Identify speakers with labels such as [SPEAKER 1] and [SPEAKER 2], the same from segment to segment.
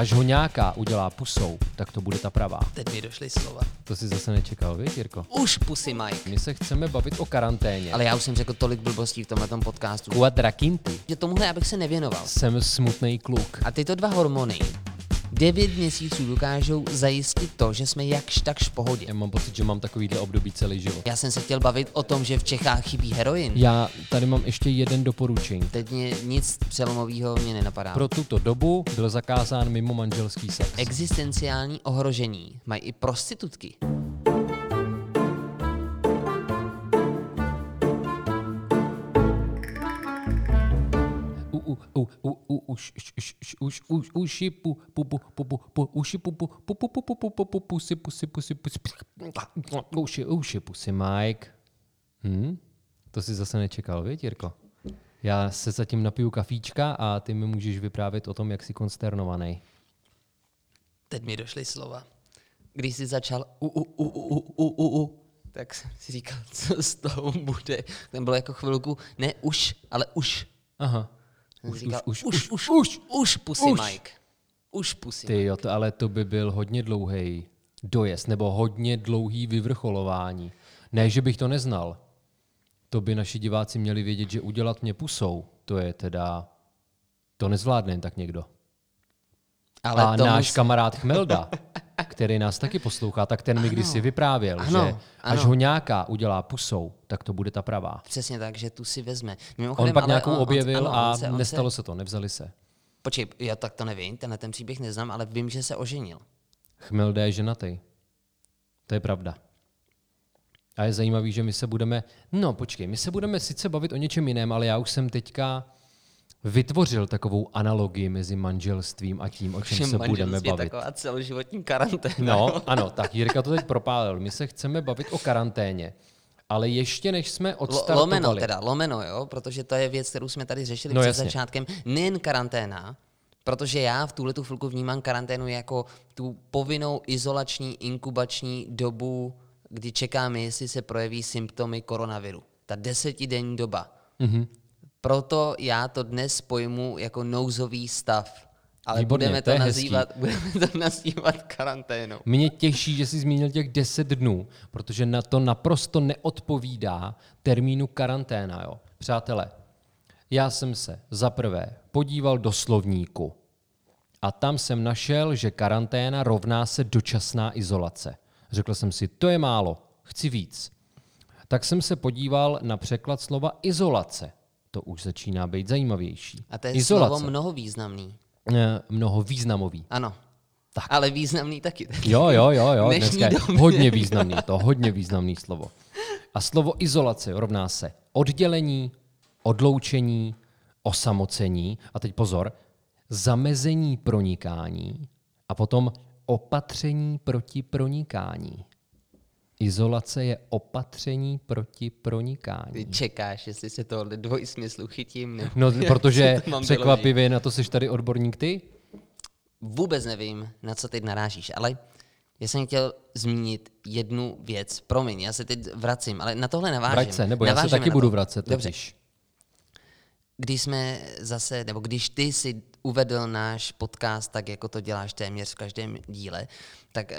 [SPEAKER 1] Až ho nějaká udělá pusou, tak to bude ta pravá.
[SPEAKER 2] Teď mi došly slova.
[SPEAKER 1] To si zase nečekal, víš, Jirko?
[SPEAKER 2] Už pusy, Mike.
[SPEAKER 1] My se chceme bavit o karanténě.
[SPEAKER 2] Ale já už jsem řekl tolik blbostí v tomhle podcastu,
[SPEAKER 1] Quadrakinty.
[SPEAKER 2] že tomuhle já bych se nevěnoval.
[SPEAKER 1] Jsem smutný kluk.
[SPEAKER 2] A tyto dva hormony 9 měsíců dokážou zajistit to, že jsme jakž takž v pohodě.
[SPEAKER 1] Já mám pocit, že mám takovýhle období celý život.
[SPEAKER 2] Já jsem se chtěl bavit o tom, že v Čechách chybí heroin.
[SPEAKER 1] Já tady mám ještě jeden doporučení.
[SPEAKER 2] Teď mě nic přelomového mě nenapadá.
[SPEAKER 1] Pro tuto dobu byl zakázán mimo manželský sex.
[SPEAKER 2] Existenciální ohrožení mají i prostitutky.
[SPEAKER 1] U, u, u, uši, pu, pu, pu, pu, pu, pu, uši, pu, pu, pu, pu, pu, pu, pu, pu, pu, pusy, pusy, pusy, pusy, uši, uši, pusy, Mike. Hm? To si zase nečekal, víš, Jirko? Já se zatím napiju kafíčka a ty mi můžeš vyprávět o tom, jak jsi konsternovaný.
[SPEAKER 2] Teď mi došly slova. Když jsi začal u, u, u, u, u, u, u, tak jsem si říkal, co z toho bude. Tam bylo jako chvilku, ne už, ale už.
[SPEAKER 1] Aha. Už,
[SPEAKER 2] říkal,
[SPEAKER 1] už,
[SPEAKER 2] už,
[SPEAKER 1] už,
[SPEAKER 2] už,
[SPEAKER 1] už,
[SPEAKER 2] pusy,
[SPEAKER 1] už.
[SPEAKER 2] Mike. Už pusy.
[SPEAKER 1] Ty jo, to, ale to by byl hodně dlouhý dojezd, nebo hodně dlouhý vyvrcholování. Ne, že bych to neznal. To by naši diváci měli vědět, že udělat mě pusou, to je teda, to nezvládne jen tak někdo.
[SPEAKER 2] Ale
[SPEAKER 1] a
[SPEAKER 2] to
[SPEAKER 1] náš
[SPEAKER 2] mus-
[SPEAKER 1] kamarád Chmelda, který nás taky poslouchá, tak ten mi kdysi vyprávěl,
[SPEAKER 2] Ano,
[SPEAKER 1] že až
[SPEAKER 2] ano.
[SPEAKER 1] ho nějaká udělá pusou, tak to bude ta pravá.
[SPEAKER 2] Přesně tak, že tu si vezme.
[SPEAKER 1] On
[SPEAKER 2] Mimochodem,
[SPEAKER 1] pak
[SPEAKER 2] ale
[SPEAKER 1] nějakou
[SPEAKER 2] on- on-
[SPEAKER 1] objevil
[SPEAKER 2] ano,
[SPEAKER 1] a
[SPEAKER 2] on se, on
[SPEAKER 1] nestalo
[SPEAKER 2] Se,
[SPEAKER 1] se to, nevzali se.
[SPEAKER 2] počkej, já tak to nevím, tenhle ten příběh neznám, ale vím, že se oženil.
[SPEAKER 1] Chmelda je ženatý. To je pravda. A je zajímavý, že my se budeme, no počkej, my se budeme sice bavit o něčem jiném, ale já už jsem teďka vytvořil takovou analogii mezi manželstvím a tím, o čem se budeme bavit.
[SPEAKER 2] taková celoživotní karanténa.
[SPEAKER 1] No, ano, tak Jirka to teď propálil. My se chceme bavit o karanténě. Ale ještě než jsme odstartovali...
[SPEAKER 2] lomeno teda, lomeno, jo, protože to je věc, kterou jsme tady řešili
[SPEAKER 1] No
[SPEAKER 2] před
[SPEAKER 1] jasně.
[SPEAKER 2] začátkem. Nejen karanténa, protože já v tuhle tu chvilku vnímám karanténu jako tu povinnou izolační inkubační dobu, kdy čekáme, jestli se projeví symptomy koronaviru. Ta desetidenní doba.
[SPEAKER 1] Mhm.
[SPEAKER 2] Proto já to dnes pojmu jako nouzový stav. Ale
[SPEAKER 1] Výborně,
[SPEAKER 2] budeme,
[SPEAKER 1] to
[SPEAKER 2] to nazývat, budeme to nazývat karanténou.
[SPEAKER 1] Mě těší, že jsi zmínil těch 10 dnů, protože na to naprosto neodpovídá termínu karanténa. Jo. Přátelé, já jsem se za prvé podíval do slovníku a tam jsem našel, že karanténa rovná se dočasná izolace. Řekl jsem si, to je málo, chci víc. Tak jsem se podíval na překlad slova izolace. To už začíná být zajímavější.
[SPEAKER 2] A to je
[SPEAKER 1] izolace.
[SPEAKER 2] slovo mnoho významný.
[SPEAKER 1] Eh, mnoho významový.
[SPEAKER 2] Ano.
[SPEAKER 1] Tak.
[SPEAKER 2] Ale významný taky.
[SPEAKER 1] Jo, jo, jo, jo.
[SPEAKER 2] Dnešní
[SPEAKER 1] Dneska je hodně významný, to hodně významný slovo. A slovo izolace rovná se oddělení, odloučení, osamocení a teď pozor, zamezení pronikání a potom opatření proti pronikání. Izolace je opatření proti pronikání.
[SPEAKER 2] Ty čekáš, jestli se tohle dvojsmyslu chytím. Nebo
[SPEAKER 1] No, protože překvapivě na to jsi tady odborník ty?
[SPEAKER 2] Vůbec nevím, na co teď narážíš, ale já jsem chtěl zmínit jednu věc. Promiň, já se teď vracím, ale na tohle navážím.
[SPEAKER 1] Vrať se, nebo já se
[SPEAKER 2] Navážeme
[SPEAKER 1] taky budu vracet.
[SPEAKER 2] Dobře,
[SPEAKER 1] totiž.
[SPEAKER 2] když jsme zase, nebo když ty si uvedl náš podcast tak, jako to děláš téměř v každém díle, tak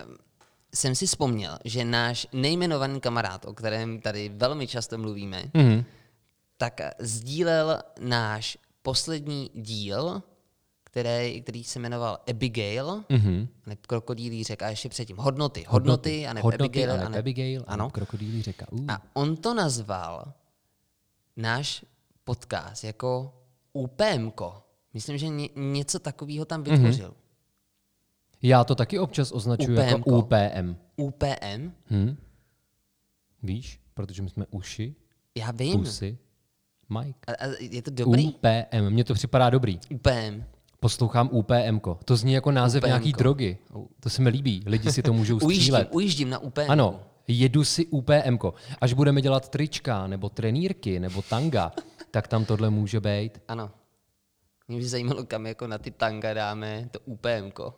[SPEAKER 2] jsem si vzpomněl, že náš nejmenovaný kamarád, o kterém tady velmi často mluvíme,
[SPEAKER 1] Mhm.
[SPEAKER 2] tak sdílel náš poslední díl, který, který se jmenoval Abigail,
[SPEAKER 1] Mhm.
[SPEAKER 2] ne krokodýlí řeka, a ještě předtím hodnoty, hodnoty, a ne Abigail,
[SPEAKER 1] a
[SPEAKER 2] a
[SPEAKER 1] ne
[SPEAKER 2] ne,
[SPEAKER 1] Abigail,
[SPEAKER 2] ano.
[SPEAKER 1] ano. krokodýlí řeka. Uh.
[SPEAKER 2] A on to nazval náš podcast jako UPMko. Myslím, že ně, něco takového tam
[SPEAKER 1] Mhm.
[SPEAKER 2] vytvořil.
[SPEAKER 1] Já to taky občas označuji jako
[SPEAKER 2] UPMko.
[SPEAKER 1] UPM.
[SPEAKER 2] UPM?
[SPEAKER 1] Hm? Víš? Protože my jsme uši,
[SPEAKER 2] Já vím.
[SPEAKER 1] pusy, Mike.
[SPEAKER 2] A, a je to dobrý?
[SPEAKER 1] UPM. Mně to připadá dobrý.
[SPEAKER 2] UPM.
[SPEAKER 1] Poslouchám UPMko. To zní jako název
[SPEAKER 2] UPMko.
[SPEAKER 1] nějaký drogy. To se mi líbí. Lidi si to můžou
[SPEAKER 2] Ujíždím,
[SPEAKER 1] střílet.
[SPEAKER 2] ujíždím na UPM.
[SPEAKER 1] Ano, jedu si UPMko. Až budeme dělat trička, nebo trenýrky, nebo tanga, tak tam tohle může být.
[SPEAKER 2] Ano. Mě by zajímalo, kam jako na ty tanga dáme to UPMko.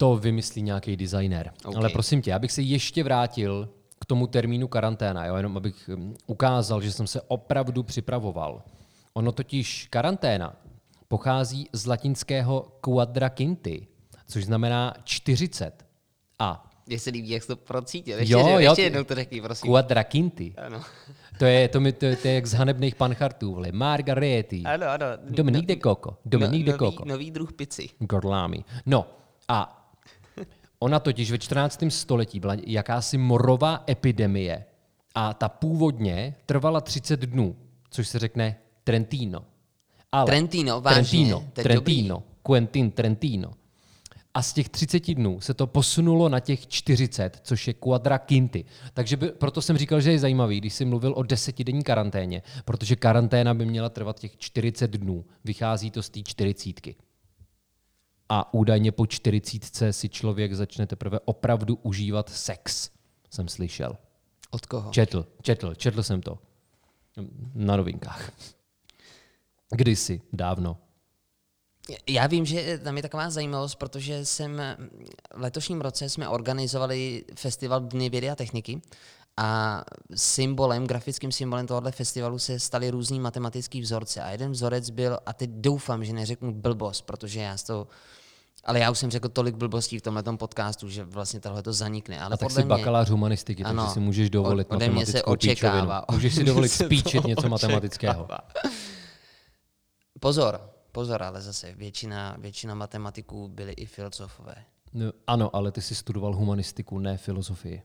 [SPEAKER 1] To vymyslí nějaký designer.
[SPEAKER 2] OK.
[SPEAKER 1] Ale prosím tě, abych se ještě vrátil k tomu termínu karanténa, jo? jenom abych hm, ukázal, že jsem se opravdu připravoval. Ono totiž karanténa pochází z latinského quadraquinti, což znamená 40. A
[SPEAKER 2] Mně se líbí, jak jsi to procítil. Ještě,
[SPEAKER 1] Jo,
[SPEAKER 2] jo,
[SPEAKER 1] jo,
[SPEAKER 2] ještě jednou to řekni, prosím.
[SPEAKER 1] quadraquinti,
[SPEAKER 2] Ano.
[SPEAKER 1] to je, to, mi, to, je, to je jak z hanebných panchartů, vole. Margarety,
[SPEAKER 2] ano, ano.
[SPEAKER 1] Dominik de Coco, Dominik de
[SPEAKER 2] no, nový,
[SPEAKER 1] Coco.
[SPEAKER 2] nový druh pici.
[SPEAKER 1] Gorlámy. No a ona totiž ve 14. století byla jakási morová epidemie a ta původně trvala 30 dnů, což se řekne Trentino. Ale,
[SPEAKER 2] Trentino, vážně,
[SPEAKER 1] Trentino,
[SPEAKER 2] to je
[SPEAKER 1] Trentino, Quentin Trentino. A z těch 30 dnů se to posunulo na těch 40, což je quadra quinti. Takže by, proto jsem říkal, že je zajímavý, když jsi mluvil o desetidenní karanténě, protože karanténa by měla trvat těch 40 dnů. Vychází to z té čtyřicítky. A údajně po 40 si člověk začne teprve opravdu užívat sex, jsem slyšel.
[SPEAKER 2] Od koho?
[SPEAKER 1] Četl, četl, četl jsem to. Na novinkách. Kdysi, dávno.
[SPEAKER 2] Já vím, že tam je taková zajímavost, protože jsem v letošním roce jsme organizovali festival Dny vědy a techniky a symbolem, grafickým symbolem tohoto festivalu se staly různý matematický vzorce. A jeden vzorec byl, a teď doufám, že neřeknu blbost, protože já z toho ale já už jsem řekl tolik blbostí v tomhle podcastu, že vlastně tohle to zanikne. Ale
[SPEAKER 1] A tak
[SPEAKER 2] podle
[SPEAKER 1] jsi
[SPEAKER 2] mě,
[SPEAKER 1] bakalář humanistiky,
[SPEAKER 2] Ano.
[SPEAKER 1] takže si můžeš dovolit
[SPEAKER 2] Od- ode mě se očekává.
[SPEAKER 1] píčovinu. Můžeš si dovolit spíčit něco
[SPEAKER 2] očekává.
[SPEAKER 1] matematického.
[SPEAKER 2] Pozor, pozor, ale zase většina, většina matematiků byli i filozofové.
[SPEAKER 1] No, ano, ale ty jsi studoval humanistiku, ne filozofii.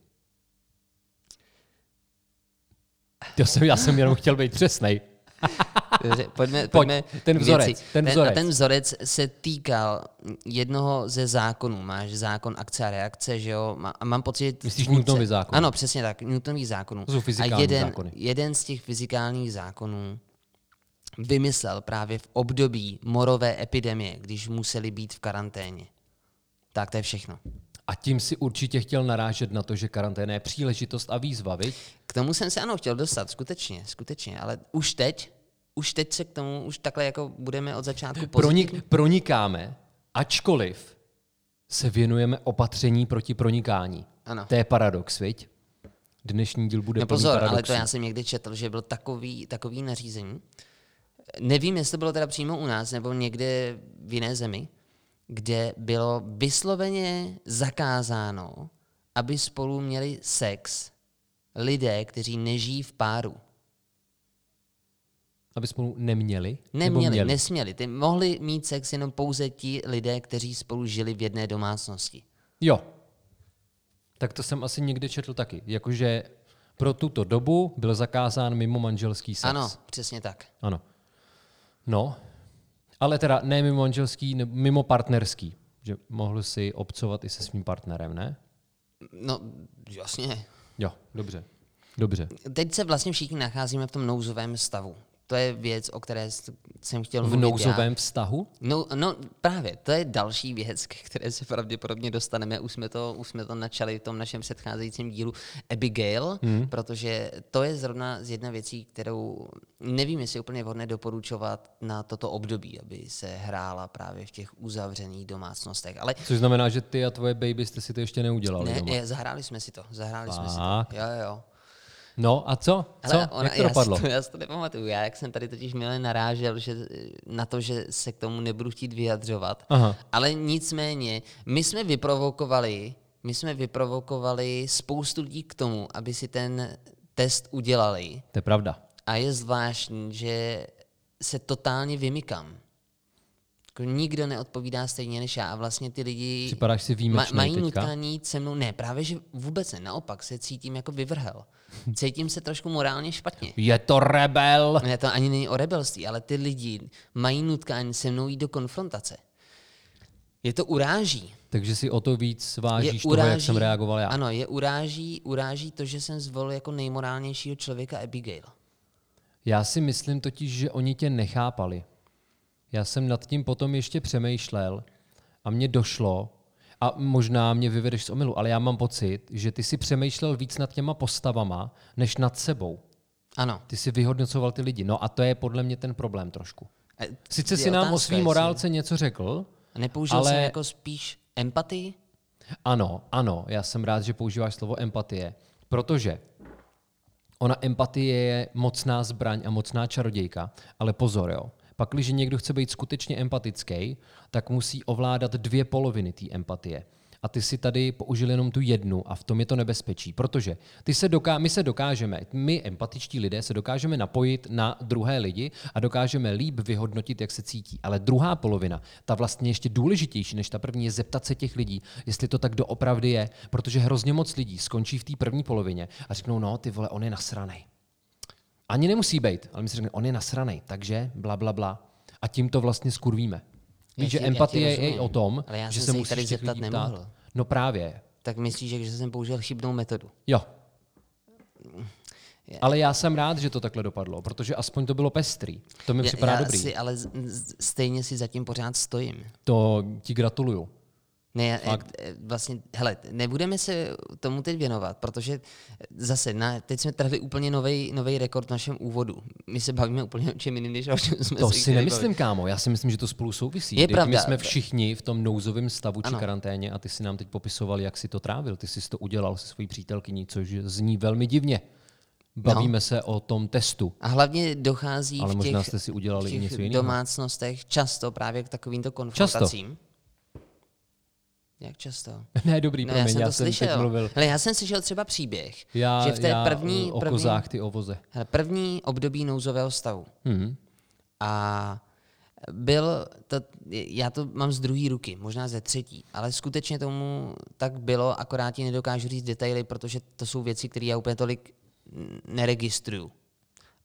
[SPEAKER 1] Já jsem, já jsem jenom chtěl být přesnej.
[SPEAKER 2] Dobře, pojďme,
[SPEAKER 1] Pojď,
[SPEAKER 2] pojďme
[SPEAKER 1] ten
[SPEAKER 2] k
[SPEAKER 1] vzorec,
[SPEAKER 2] věci.
[SPEAKER 1] ten
[SPEAKER 2] A
[SPEAKER 1] vzorec.
[SPEAKER 2] ten vzorec se týkal jednoho ze zákonů. Máš zákon akce a reakce, že jo? A mám pocit... že
[SPEAKER 1] Myslíš
[SPEAKER 2] vůdce-
[SPEAKER 1] Newtonovy zákony?
[SPEAKER 2] Ano, přesně tak, Newtonový zákonů.
[SPEAKER 1] To jsou
[SPEAKER 2] a
[SPEAKER 1] fyzikální
[SPEAKER 2] jeden,
[SPEAKER 1] zákony.
[SPEAKER 2] jeden z těch fyzikálních zákonů vymyslel právě v období morové epidemie, když museli být v karanténě. Tak to je všechno.
[SPEAKER 1] A tím si určitě chtěl narážet na to, že karanténa je příležitost a výzva, viď?
[SPEAKER 2] K tomu jsem se ano chtěl dostat, skutečně, skutečně, ale už teď, už teď se k tomu, už takhle jako budeme od začátku.
[SPEAKER 1] Pronik, pronikáme, ačkoliv se věnujeme opatření proti pronikání.
[SPEAKER 2] Ano.
[SPEAKER 1] To je paradox, viď? Dnešní díl bude
[SPEAKER 2] No
[SPEAKER 1] plný
[SPEAKER 2] pozor, ale
[SPEAKER 1] paradoxů.
[SPEAKER 2] to já jsem někdy četl, že byl takový, takový nařízení. Nevím, jestli to bylo teda přímo u nás nebo někde v jiné zemi, kde bylo vysloveně zakázáno, aby spolu měli sex lidé, kteří nežijí v páru.
[SPEAKER 1] Aby spolu neměli?
[SPEAKER 2] Neměli,
[SPEAKER 1] měli?
[SPEAKER 2] nesměli. Ty mohli mít sex jenom pouze ti lidé, kteří spolu žili v jedné domácnosti.
[SPEAKER 1] Jo. Tak to jsem asi někde četl taky. Jakože pro tuto dobu byl zakázán mimo manželský sex.
[SPEAKER 2] Ano, přesně tak.
[SPEAKER 1] Ano. No, ale teda ne mimo manželský, ne, mimo partnerský. Že mohl si obcovat i se svým partnerem, ne?
[SPEAKER 2] No, jasně.
[SPEAKER 1] Jo, dobře. Dobře.
[SPEAKER 2] Teď se vlastně všichni nacházíme v tom nouzovém stavu. To je věc, o které jsem chtěl
[SPEAKER 1] V
[SPEAKER 2] mluvit
[SPEAKER 1] nouzovém vztahu?
[SPEAKER 2] Já. No, no, právě, to je další věc, ke které se pravděpodobně dostaneme. Už jsme to, už jsme to načali v tom našem předcházejícím dílu Abigail, hmm. protože to je zrovna z jedna věcí, kterou nevím, jestli je úplně vhodné doporučovat na toto období, aby se hrála právě v těch uzavřených domácnostech. Ale
[SPEAKER 1] Což znamená, že ty a tvoje baby jste si to ještě neudělali
[SPEAKER 2] ne,
[SPEAKER 1] doma.
[SPEAKER 2] je, zahráli jsme si to, zahráli jsme si
[SPEAKER 1] Fakt?
[SPEAKER 2] to. Jo, jo.
[SPEAKER 1] No a co? Co?
[SPEAKER 2] Ale ona,
[SPEAKER 1] Jak to
[SPEAKER 2] já,
[SPEAKER 1] dopadlo?
[SPEAKER 2] Si to, já si to nepamatuju. Já, jak jsem tady totiž milé narážel že, na to, že se k tomu nebudu chtít vyjadřovat.
[SPEAKER 1] Aha.
[SPEAKER 2] Ale nicméně, my jsme vyprovokovali, my jsme vyprovokovali spoustu lidí k tomu, aby si ten test udělali.
[SPEAKER 1] To je pravda.
[SPEAKER 2] A je zvláštní, že se totálně vymykám. Jako nikdo neodpovídá stejně než já a vlastně ty lidi
[SPEAKER 1] Připadáš si výjimečnej
[SPEAKER 2] mají nutkání jít se mnou. Ne, právě že vůbec ne, naopak se cítím jako vyvrhel. Cítím se trošku morálně špatně.
[SPEAKER 1] Je to rebel!
[SPEAKER 2] Ne, to ani není o rebelství, ale ty lidi mají nutkání se mnou jít do konfrontace. Je to uráží.
[SPEAKER 1] Takže si o to víc vážíš
[SPEAKER 2] je
[SPEAKER 1] toho, jak jsem reagoval já.
[SPEAKER 2] Ano, je uráží, uráží to, že jsem zvolil jako nejmorálnějšího člověka Abigail.
[SPEAKER 1] Já si myslím totiž, že oni tě nechápali. Já jsem nad tím potom ještě přemýšlel a mně došlo, a možná mě vyvedeš z omylu, ale já mám pocit, že ty si přemýšlel víc nad těma postavama, než nad sebou.
[SPEAKER 2] Ano.
[SPEAKER 1] Ty si vyhodnocoval ty lidi. No a to je podle mě ten problém trošku.
[SPEAKER 2] E,
[SPEAKER 1] Sice si nám o svý morálce něco řekl,
[SPEAKER 2] Nepoužil
[SPEAKER 1] ale-
[SPEAKER 2] jsem jako spíš empatii?
[SPEAKER 1] Ano, ano, já jsem rád, že používáš slovo empatie, protože ona empatie je mocná zbraň a mocná čarodějka, ale pozor, jo. Pak, když někdo chce být skutečně empatický, tak musí ovládat dvě poloviny té empatie. A ty si tady použil jenom tu jednu a v tom je to nebezpečí, protože ty se doká- my se dokážeme, my empatičtí lidé se dokážeme napojit na druhé lidi a dokážeme líp vyhodnotit, jak se cítí. Ale druhá polovina, ta vlastně ještě důležitější než ta první, je zeptat se těch lidí, jestli to tak doopravdy je, protože hrozně moc lidí skončí v té první polovině a řeknou, no ty vole, on je nasranej. Ani nemusí být, ale my si řekneme, on je nasranej, takže bla, bla, bla. A tím to vlastně skurvíme. Víš, že empatie je i o tom,
[SPEAKER 2] ale já
[SPEAKER 1] že
[SPEAKER 2] jsem
[SPEAKER 1] se musíš
[SPEAKER 2] tady
[SPEAKER 1] těch
[SPEAKER 2] zeptat
[SPEAKER 1] lidí
[SPEAKER 2] nemohl.
[SPEAKER 1] No právě.
[SPEAKER 2] Tak myslíš, že jsem použil chybnou metodu?
[SPEAKER 1] Jo. Ale já jsem rád, že to takhle dopadlo, protože aspoň to bylo pestrý. To mi připadá
[SPEAKER 2] já
[SPEAKER 1] dobrý.
[SPEAKER 2] Si, ale stejně si zatím pořád stojím.
[SPEAKER 1] To ti gratuluju.
[SPEAKER 2] Ne, já-
[SPEAKER 1] Fakt.
[SPEAKER 2] eh, vlastně, hele, nebudeme se tomu teď věnovat, protože zase, na, teď jsme trhli úplně nový rekord v našem úvodu. My se bavíme úplně o čem jiným, než o čem jsme
[SPEAKER 1] To si nemyslím, kámo. Já si myslím, že to spolu souvisí.
[SPEAKER 2] Je pravda.
[SPEAKER 1] My jsme všichni v tom nouzovém stavu či
[SPEAKER 2] Ano.
[SPEAKER 1] karanténě a ty si nám teď popisoval, jak si to trávil. Ty jsi to udělal se svojí přítelkyní, což zní velmi divně. Bavíme se o tom testu.
[SPEAKER 2] A hlavně dochází
[SPEAKER 1] Ale
[SPEAKER 2] v
[SPEAKER 1] možná
[SPEAKER 2] těch,
[SPEAKER 1] jste si udělali
[SPEAKER 2] v těch
[SPEAKER 1] něco jiného.
[SPEAKER 2] domácnostech často právě k takovýmto konfrontacím. Jak často?
[SPEAKER 1] Ne, dobrý,
[SPEAKER 2] No,
[SPEAKER 1] promiň,
[SPEAKER 2] já jsem
[SPEAKER 1] já
[SPEAKER 2] to
[SPEAKER 1] jsem teď
[SPEAKER 2] slyšel.
[SPEAKER 1] mluvil.
[SPEAKER 2] Hele, já jsem slyšel třeba příběh,
[SPEAKER 1] Já,
[SPEAKER 2] že v té
[SPEAKER 1] já
[SPEAKER 2] první,
[SPEAKER 1] o
[SPEAKER 2] první,
[SPEAKER 1] kozách, ty o voze.
[SPEAKER 2] hele, první období nouzového stavu.
[SPEAKER 1] Mhm.
[SPEAKER 2] A byl, to, já to mám z druhé ruky, možná ze třetí, ale skutečně tomu tak bylo, akorát ti nedokážu říct detaily, protože to jsou věci, které já úplně tolik neregistruju.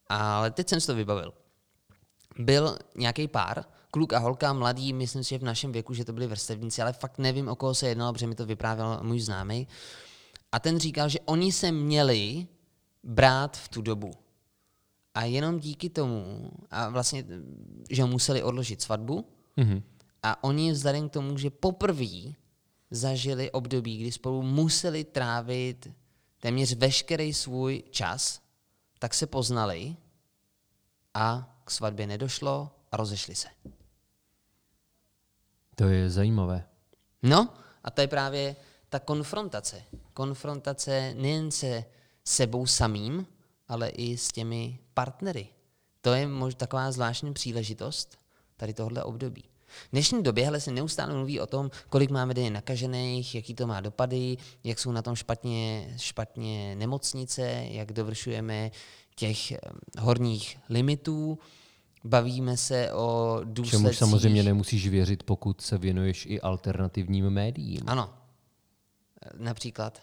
[SPEAKER 2] Ale teď jsem si to vybavil. Byl nějaký pár, kluk a holka, mladý, myslím si, že v našem věku, že to byli vrstevníci, ale fakt nevím, o koho se jednalo, protože mi to vyprávěl můj známý. A ten říkal, že oni se měli brát v tu dobu. A jenom díky tomu, a vlastně, že museli odložit svatbu,
[SPEAKER 1] Mhm.
[SPEAKER 2] a oni vzhledem k tomu, že poprvé zažili období, kdy spolu museli trávit téměř veškerý svůj čas, tak se poznali a k svatbě nedošlo a rozešli se.
[SPEAKER 1] To je zajímavé.
[SPEAKER 2] No, a to je právě ta konfrontace. Konfrontace nejen se sebou samým, ale i s těmi partnery. To je mož, taková zvláštní příležitost tady tohle období. V dnešní době hele, se neustále mluví o tom, kolik máme denně nakažených, jaký to má dopady, jak jsou na tom špatně, špatně nemocnice, jak dovršujeme těch eh, horních limitů. Bavíme se o důsledcích.
[SPEAKER 1] Čemuž samozřejmě nemusíš věřit, pokud se věnuješ i alternativním médiím.
[SPEAKER 2] Ano. Například.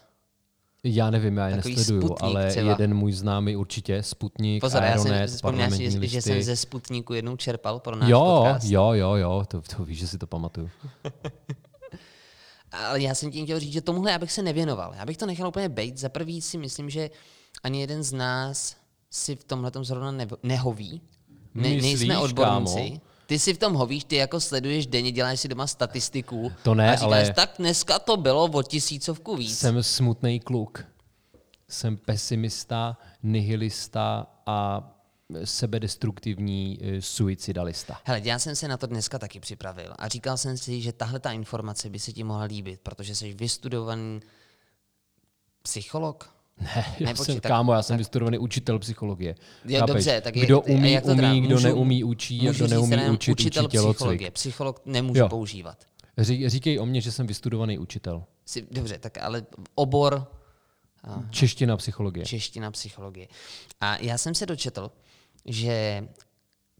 [SPEAKER 1] Já nevím, já je
[SPEAKER 2] Takový
[SPEAKER 1] nesleduju,
[SPEAKER 2] Sputnik
[SPEAKER 1] ale
[SPEAKER 2] třeba.
[SPEAKER 1] jeden můj známý určitě, Sputnik,
[SPEAKER 2] Pozor, já
[SPEAKER 1] Aeronet,
[SPEAKER 2] jsem, vzpomínáš si, že, že jsem ze Sputniku jednou čerpal pro náš
[SPEAKER 1] jo,
[SPEAKER 2] podcast.
[SPEAKER 1] jo, jo, jo, to, to víš, že si to pamatuju.
[SPEAKER 2] Ale já jsem tím chtěl říct, že tomuhle já bych se nevěnoval. Já bych to nechal úplně bejt. Za prvý si myslím, že ani jeden z nás si v tomhle zrovna nehoví. Ne,
[SPEAKER 1] Myslíš,
[SPEAKER 2] nejsme odborníci.
[SPEAKER 1] kámo?
[SPEAKER 2] Ty si v tom hovíš, ty jako sleduješ denně, děláš si doma statistiku.
[SPEAKER 1] To ne,
[SPEAKER 2] a říkáš,
[SPEAKER 1] ale-
[SPEAKER 2] tak dneska to bylo o tisícovku víc.
[SPEAKER 1] Jsem smutný kluk. Jsem pesimista, nihilista a sebedestruktivní eh, suicidalista.
[SPEAKER 2] Hele, já jsem se na to dneska taky připravil a říkal jsem si, že tahle ta informace by se ti mohla líbit, protože jsi vystudovaný psycholog.
[SPEAKER 1] Ne, já
[SPEAKER 2] Nepočítej,
[SPEAKER 1] jsem,
[SPEAKER 2] tak-
[SPEAKER 1] kámo, já jsem vystudovaný učitel psychologie. Chápeš?
[SPEAKER 2] dobře, tak je,
[SPEAKER 1] kdo umí,
[SPEAKER 2] jak to
[SPEAKER 1] umí,
[SPEAKER 2] teda?
[SPEAKER 1] kdo
[SPEAKER 2] Můžu-
[SPEAKER 1] neumí, učí, a
[SPEAKER 2] můžu
[SPEAKER 1] kdo neumí učit,
[SPEAKER 2] učitel
[SPEAKER 1] učí
[SPEAKER 2] psychologie. Psycholog nemůžu
[SPEAKER 1] Jo.
[SPEAKER 2] používat.
[SPEAKER 1] Ří, říkej o mně, že jsem vystudovaný učitel.
[SPEAKER 2] Si, dobře, tak ale obor
[SPEAKER 1] Čeština, psychologie.
[SPEAKER 2] čeština, psychologie. A já jsem se dočetl, že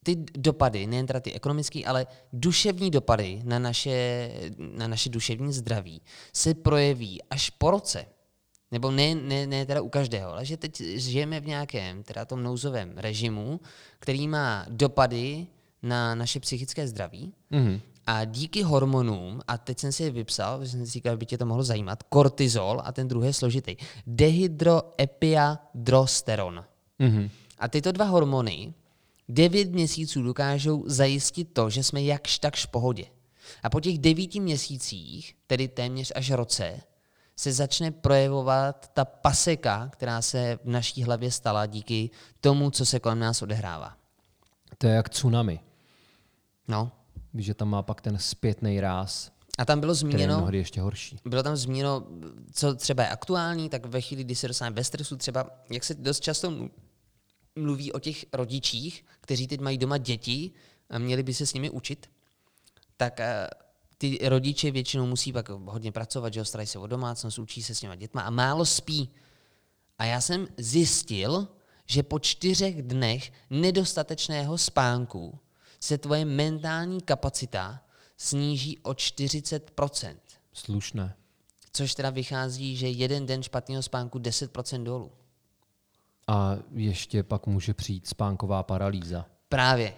[SPEAKER 2] ty dopady, nejen teda ty ekonomické, ale duševní dopady na naše, na naše duševní zdraví se projeví až po roce. Nebo ne, ne, ne teda u každého, ale že teď žijeme v nějakém teda tom nouzovém režimu, který má dopady na naše psychické zdraví.
[SPEAKER 1] Mhm.
[SPEAKER 2] A díky hormonům, a teď jsem si je vypsal, protože jsem si říkal, že by tě to mohlo zajímat, kortizol a ten druhý je složitý, dehydroepiadrosteron.
[SPEAKER 1] Mhm.
[SPEAKER 2] A tyto dva hormony 9 měsíců dokážou zajistit to, že jsme jakž takž v pohodě. A po těch devíti měsících, tedy téměř až roce, se začne projevovat ta paseka, která se v naší hlavě stala díky tomu, co se kolem nás odehrává.
[SPEAKER 1] To je jak tsunami.
[SPEAKER 2] No.
[SPEAKER 1] Víš, že tam má pak ten zpětný ráz,
[SPEAKER 2] A tam bylo
[SPEAKER 1] je
[SPEAKER 2] zmíněno,
[SPEAKER 1] mnohdy ještě horší.
[SPEAKER 2] bylo tam zmíněno, co třeba je aktuální, tak ve chvíli, kdy se dostaneme bez stresu, třeba, jak se dost často mlu- mluví o těch rodičích, kteří teď mají doma děti a měli by se s nimi učit, tak eh, ty rodiče většinou musí pak hodně pracovat, že starají se o domácnost, učí se s těma dětma a málo spí. A já jsem zjistil, že po čtyřech dnech nedostatečného spánku se tvoje mentální kapacita sníží o 40%.
[SPEAKER 1] Slušné.
[SPEAKER 2] Což teda vychází, že jeden den špatného spánku 10% dolů.
[SPEAKER 1] A ještě pak může přijít spánková paralýza.
[SPEAKER 2] Právě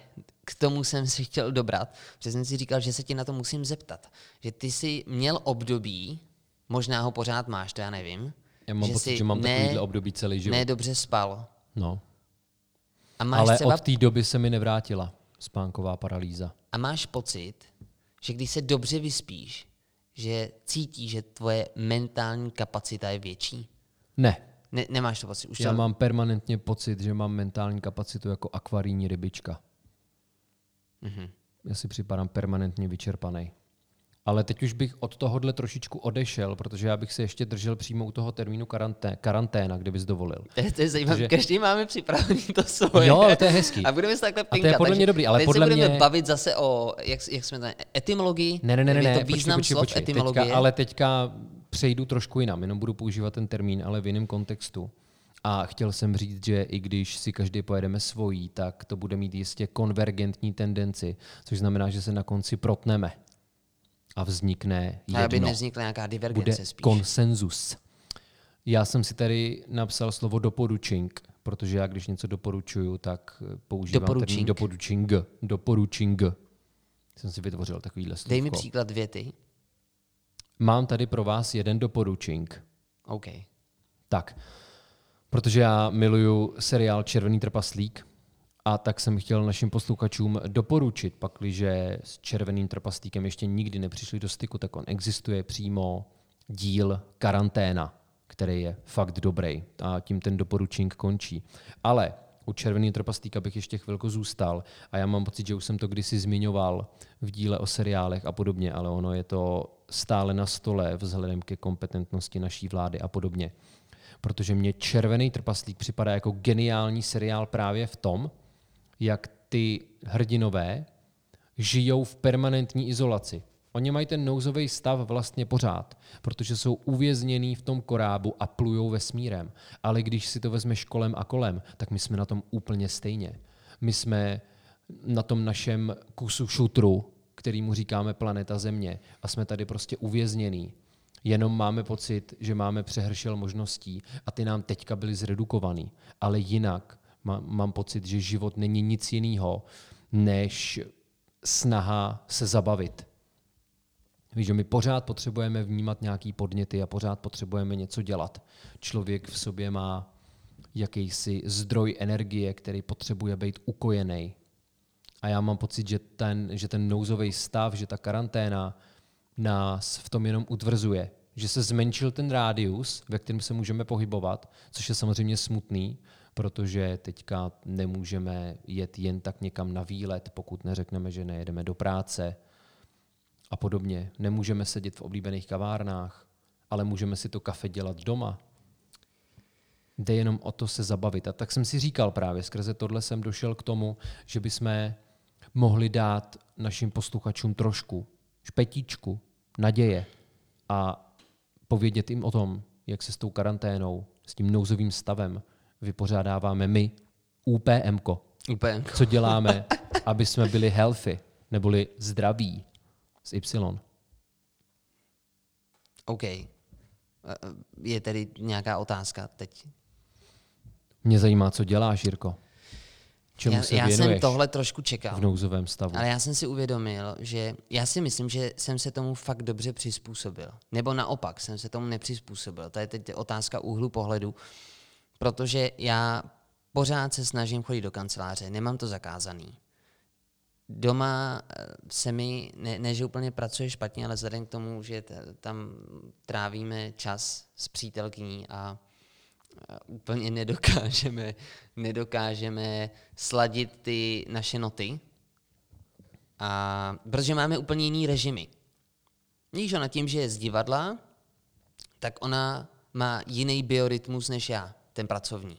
[SPEAKER 2] k tomu jsem si chtěl dobrat, protože jsem si říkal, že se ti na to musím zeptat. Že ty jsi měl období, možná ho pořád máš, to já nevím.
[SPEAKER 1] Já mám
[SPEAKER 2] že
[SPEAKER 1] pocit, že mám
[SPEAKER 2] ne,
[SPEAKER 1] takovýhle období celý život.
[SPEAKER 2] Ne dobře spal.
[SPEAKER 1] No.
[SPEAKER 2] A máš,
[SPEAKER 1] Ale
[SPEAKER 2] třeba,
[SPEAKER 1] od té doby se mi nevrátila spánková paralýza.
[SPEAKER 2] a máš pocit, že když se dobře vyspíš, že cítíš, že tvoje mentální kapacita je větší?
[SPEAKER 1] Ne.
[SPEAKER 2] Ne, nemáš to pocit? Už
[SPEAKER 1] Já
[SPEAKER 2] to,
[SPEAKER 1] mám permanentně pocit, že mám mentální kapacitu jako akvarijní rybička.
[SPEAKER 2] Mhm.
[SPEAKER 1] Já si připadám permanentně vyčerpaný. Ale teď už bych od tohohle trošičku odešel, protože já bych se ještě držel přímo u toho termínu karanté, karanténa, kdybys dovolil.
[SPEAKER 2] To je, to je zajímavé,
[SPEAKER 1] Protože-
[SPEAKER 2] každý máme připravený to svoje.
[SPEAKER 1] Jo, ale to je hezký.
[SPEAKER 2] A budeme se takhle
[SPEAKER 1] to je
[SPEAKER 2] pinkat.
[SPEAKER 1] podle mě dobrý, ale podle
[SPEAKER 2] se budeme
[SPEAKER 1] mě-
[SPEAKER 2] bavit zase o, jak, jak jsme tady, etymologii.
[SPEAKER 1] Ne, ne, ne, ne, ne,
[SPEAKER 2] to význam
[SPEAKER 1] počkej,
[SPEAKER 2] slov
[SPEAKER 1] počkej,
[SPEAKER 2] etymologie.
[SPEAKER 1] Teďka, ale teďka přejdu trošku jinam, jenom budu používat ten termín, ale v jiném kontextu. A chtěl jsem říct, že i když si každý pojedeme svojí, tak to bude mít jistě konvergentní tendenci, což znamená, že se na konci protneme a vznikne
[SPEAKER 2] A aby
[SPEAKER 1] jedno.
[SPEAKER 2] nevznikla nějaká
[SPEAKER 1] Bude
[SPEAKER 2] divergence spíš.
[SPEAKER 1] konsenzus. Já jsem si tady napsal slovo doporučink, protože já když něco doporučuju, tak eh, používám termín
[SPEAKER 2] Doporučink.
[SPEAKER 1] doporučing. Doporučing. Jsem si vytvořil takovýhle slovko.
[SPEAKER 2] Dej mi příklad věty.
[SPEAKER 1] Mám tady pro vás jeden doporučink.
[SPEAKER 2] OK.
[SPEAKER 1] Tak, protože já miluju seriál Červený trpaslík a tak jsem chtěl našim posluchačům doporučit, pakliže s Červeným trpaslíkem ještě nikdy nepřišli do styku, tak on existuje přímo díl Karanténa, který je fakt dobrý a tím ten doporučink končí. Ale u Červený trpaslíka bych ještě chvilku zůstal a já mám pocit, že už jsem to kdysi zmiňoval v díle o seriálech a podobně, ale ono je to stále na stole vzhledem ke kompetentnosti naší vlády a podobně. Protože mě Červený trpaslík připadá jako geniální seriál právě v tom, jak ty hrdinové žijou v permanentní izolaci. Oni mají ten nouzový stav vlastně pořád, protože jsou uvěznění v tom korábu a plujou vesmírem. Ale když si to vezmeš kolem a kolem, tak my jsme na tom úplně stejně. My jsme na tom našem kusu šutru, který mu říkáme planeta Země a jsme tady prostě uvěznění. Jenom máme pocit, že máme přehršel možností a ty nám teďka byly zredukovaný. Ale jinak má, mám pocit, že život není nic jiného, než snaha se zabavit. Víš, že my pořád potřebujeme vnímat nějaký podněty a pořád potřebujeme něco dělat. Člověk v sobě má jakýsi zdroj energie, který potřebuje být ukojený. A já mám pocit, že ten, že ten nouzový stav, že ta karanténa nás v tom jenom utvrzuje. Že se zmenšil ten rádius, ve kterém se můžeme pohybovat, což je samozřejmě smutný, protože teďka nemůžeme jet jen tak někam na výlet, pokud neřekneme, že nejedeme do práce a podobně. Nemůžeme sedět v oblíbených kavárnách, ale můžeme si to kafe dělat doma. Jde jenom o to se zabavit. A tak jsem si říkal právě, skrze tohle jsem došel k tomu, že bychom mohli dát našim posluchačům trošku špetičku, naděje a povědět jim o tom, jak se s tou karanténou, s tím nouzovým stavem vypořádáváme my, UPMko.
[SPEAKER 2] Úplně.
[SPEAKER 1] Co děláme, aby jsme byli healthy, neboli zdraví s Y.
[SPEAKER 2] OK. Eh, Je tedy nějaká otázka teď?
[SPEAKER 1] Mě zajímá, co děláš, Jirko. Čemu
[SPEAKER 2] já
[SPEAKER 1] se
[SPEAKER 2] já jsem tohle trošku čekal.
[SPEAKER 1] v nouzovém stavu?
[SPEAKER 2] Ale já jsem si uvědomil, že já si myslím, že jsem se tomu fakt dobře přizpůsobil. Nebo naopak, jsem se tomu nepřizpůsobil. To je teď otázka úhlu pohledu, protože já pořád se snažím chodit do kanceláře, nemám to zakázaný. Doma eh, se mi, ne, ne že úplně pracuje špatně, ale vzhledem k tomu, že tam trávíme čas s přítelkyní a a úplně nedokážeme, nedokážeme sladit ty naše noty, a, protože máme úplně jiný režimy. Víš, ona tím, že je z divadla, tak ona má jiný biorytmus než já, ten pracovní.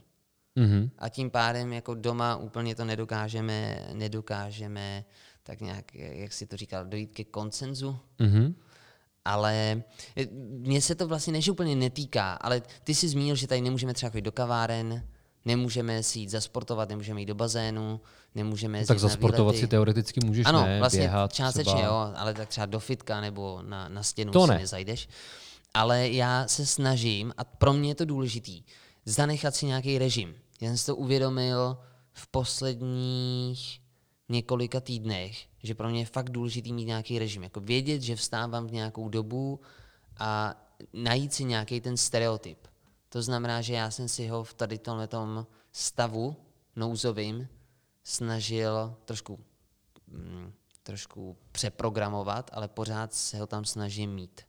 [SPEAKER 1] Mhm.
[SPEAKER 2] A tím pádem jako doma úplně to nedokážeme, nedokážeme tak nějak, jak si to říkal, dojít ke koncenzu.
[SPEAKER 1] Mhm.
[SPEAKER 2] Ale eh, mně se to vlastně než úplně netýká, ale ty jsi zmínil, že tady nemůžeme třeba chodit do kaváren, nemůžeme si jít zasportovat, nemůžeme jít do bazénu, nemůžeme
[SPEAKER 1] No, tak zasportovat si teoreticky můžeš,
[SPEAKER 2] Ano,
[SPEAKER 1] ne?
[SPEAKER 2] vlastně
[SPEAKER 1] Běhat
[SPEAKER 2] částečně
[SPEAKER 1] třeba.
[SPEAKER 2] jo, ale tak třeba do fitka nebo na, na stěnu
[SPEAKER 1] To
[SPEAKER 2] si
[SPEAKER 1] ne.
[SPEAKER 2] nezajdeš. Ale já se snažím, a pro mě je to důležitý, zanechat si nějaký režim. Já jsem si to uvědomil v posledních několika týdnech, že pro mě je fakt důležitý mít nějaký režim. Jako vědět, že vstávám v nějakou dobu a najít si nějaký ten stereotyp. To znamená, že já jsem si ho v tady tomhle stavu nouzovým snažil trošku mm, trošku přeprogramovat, ale pořád se ho tam snažím mít.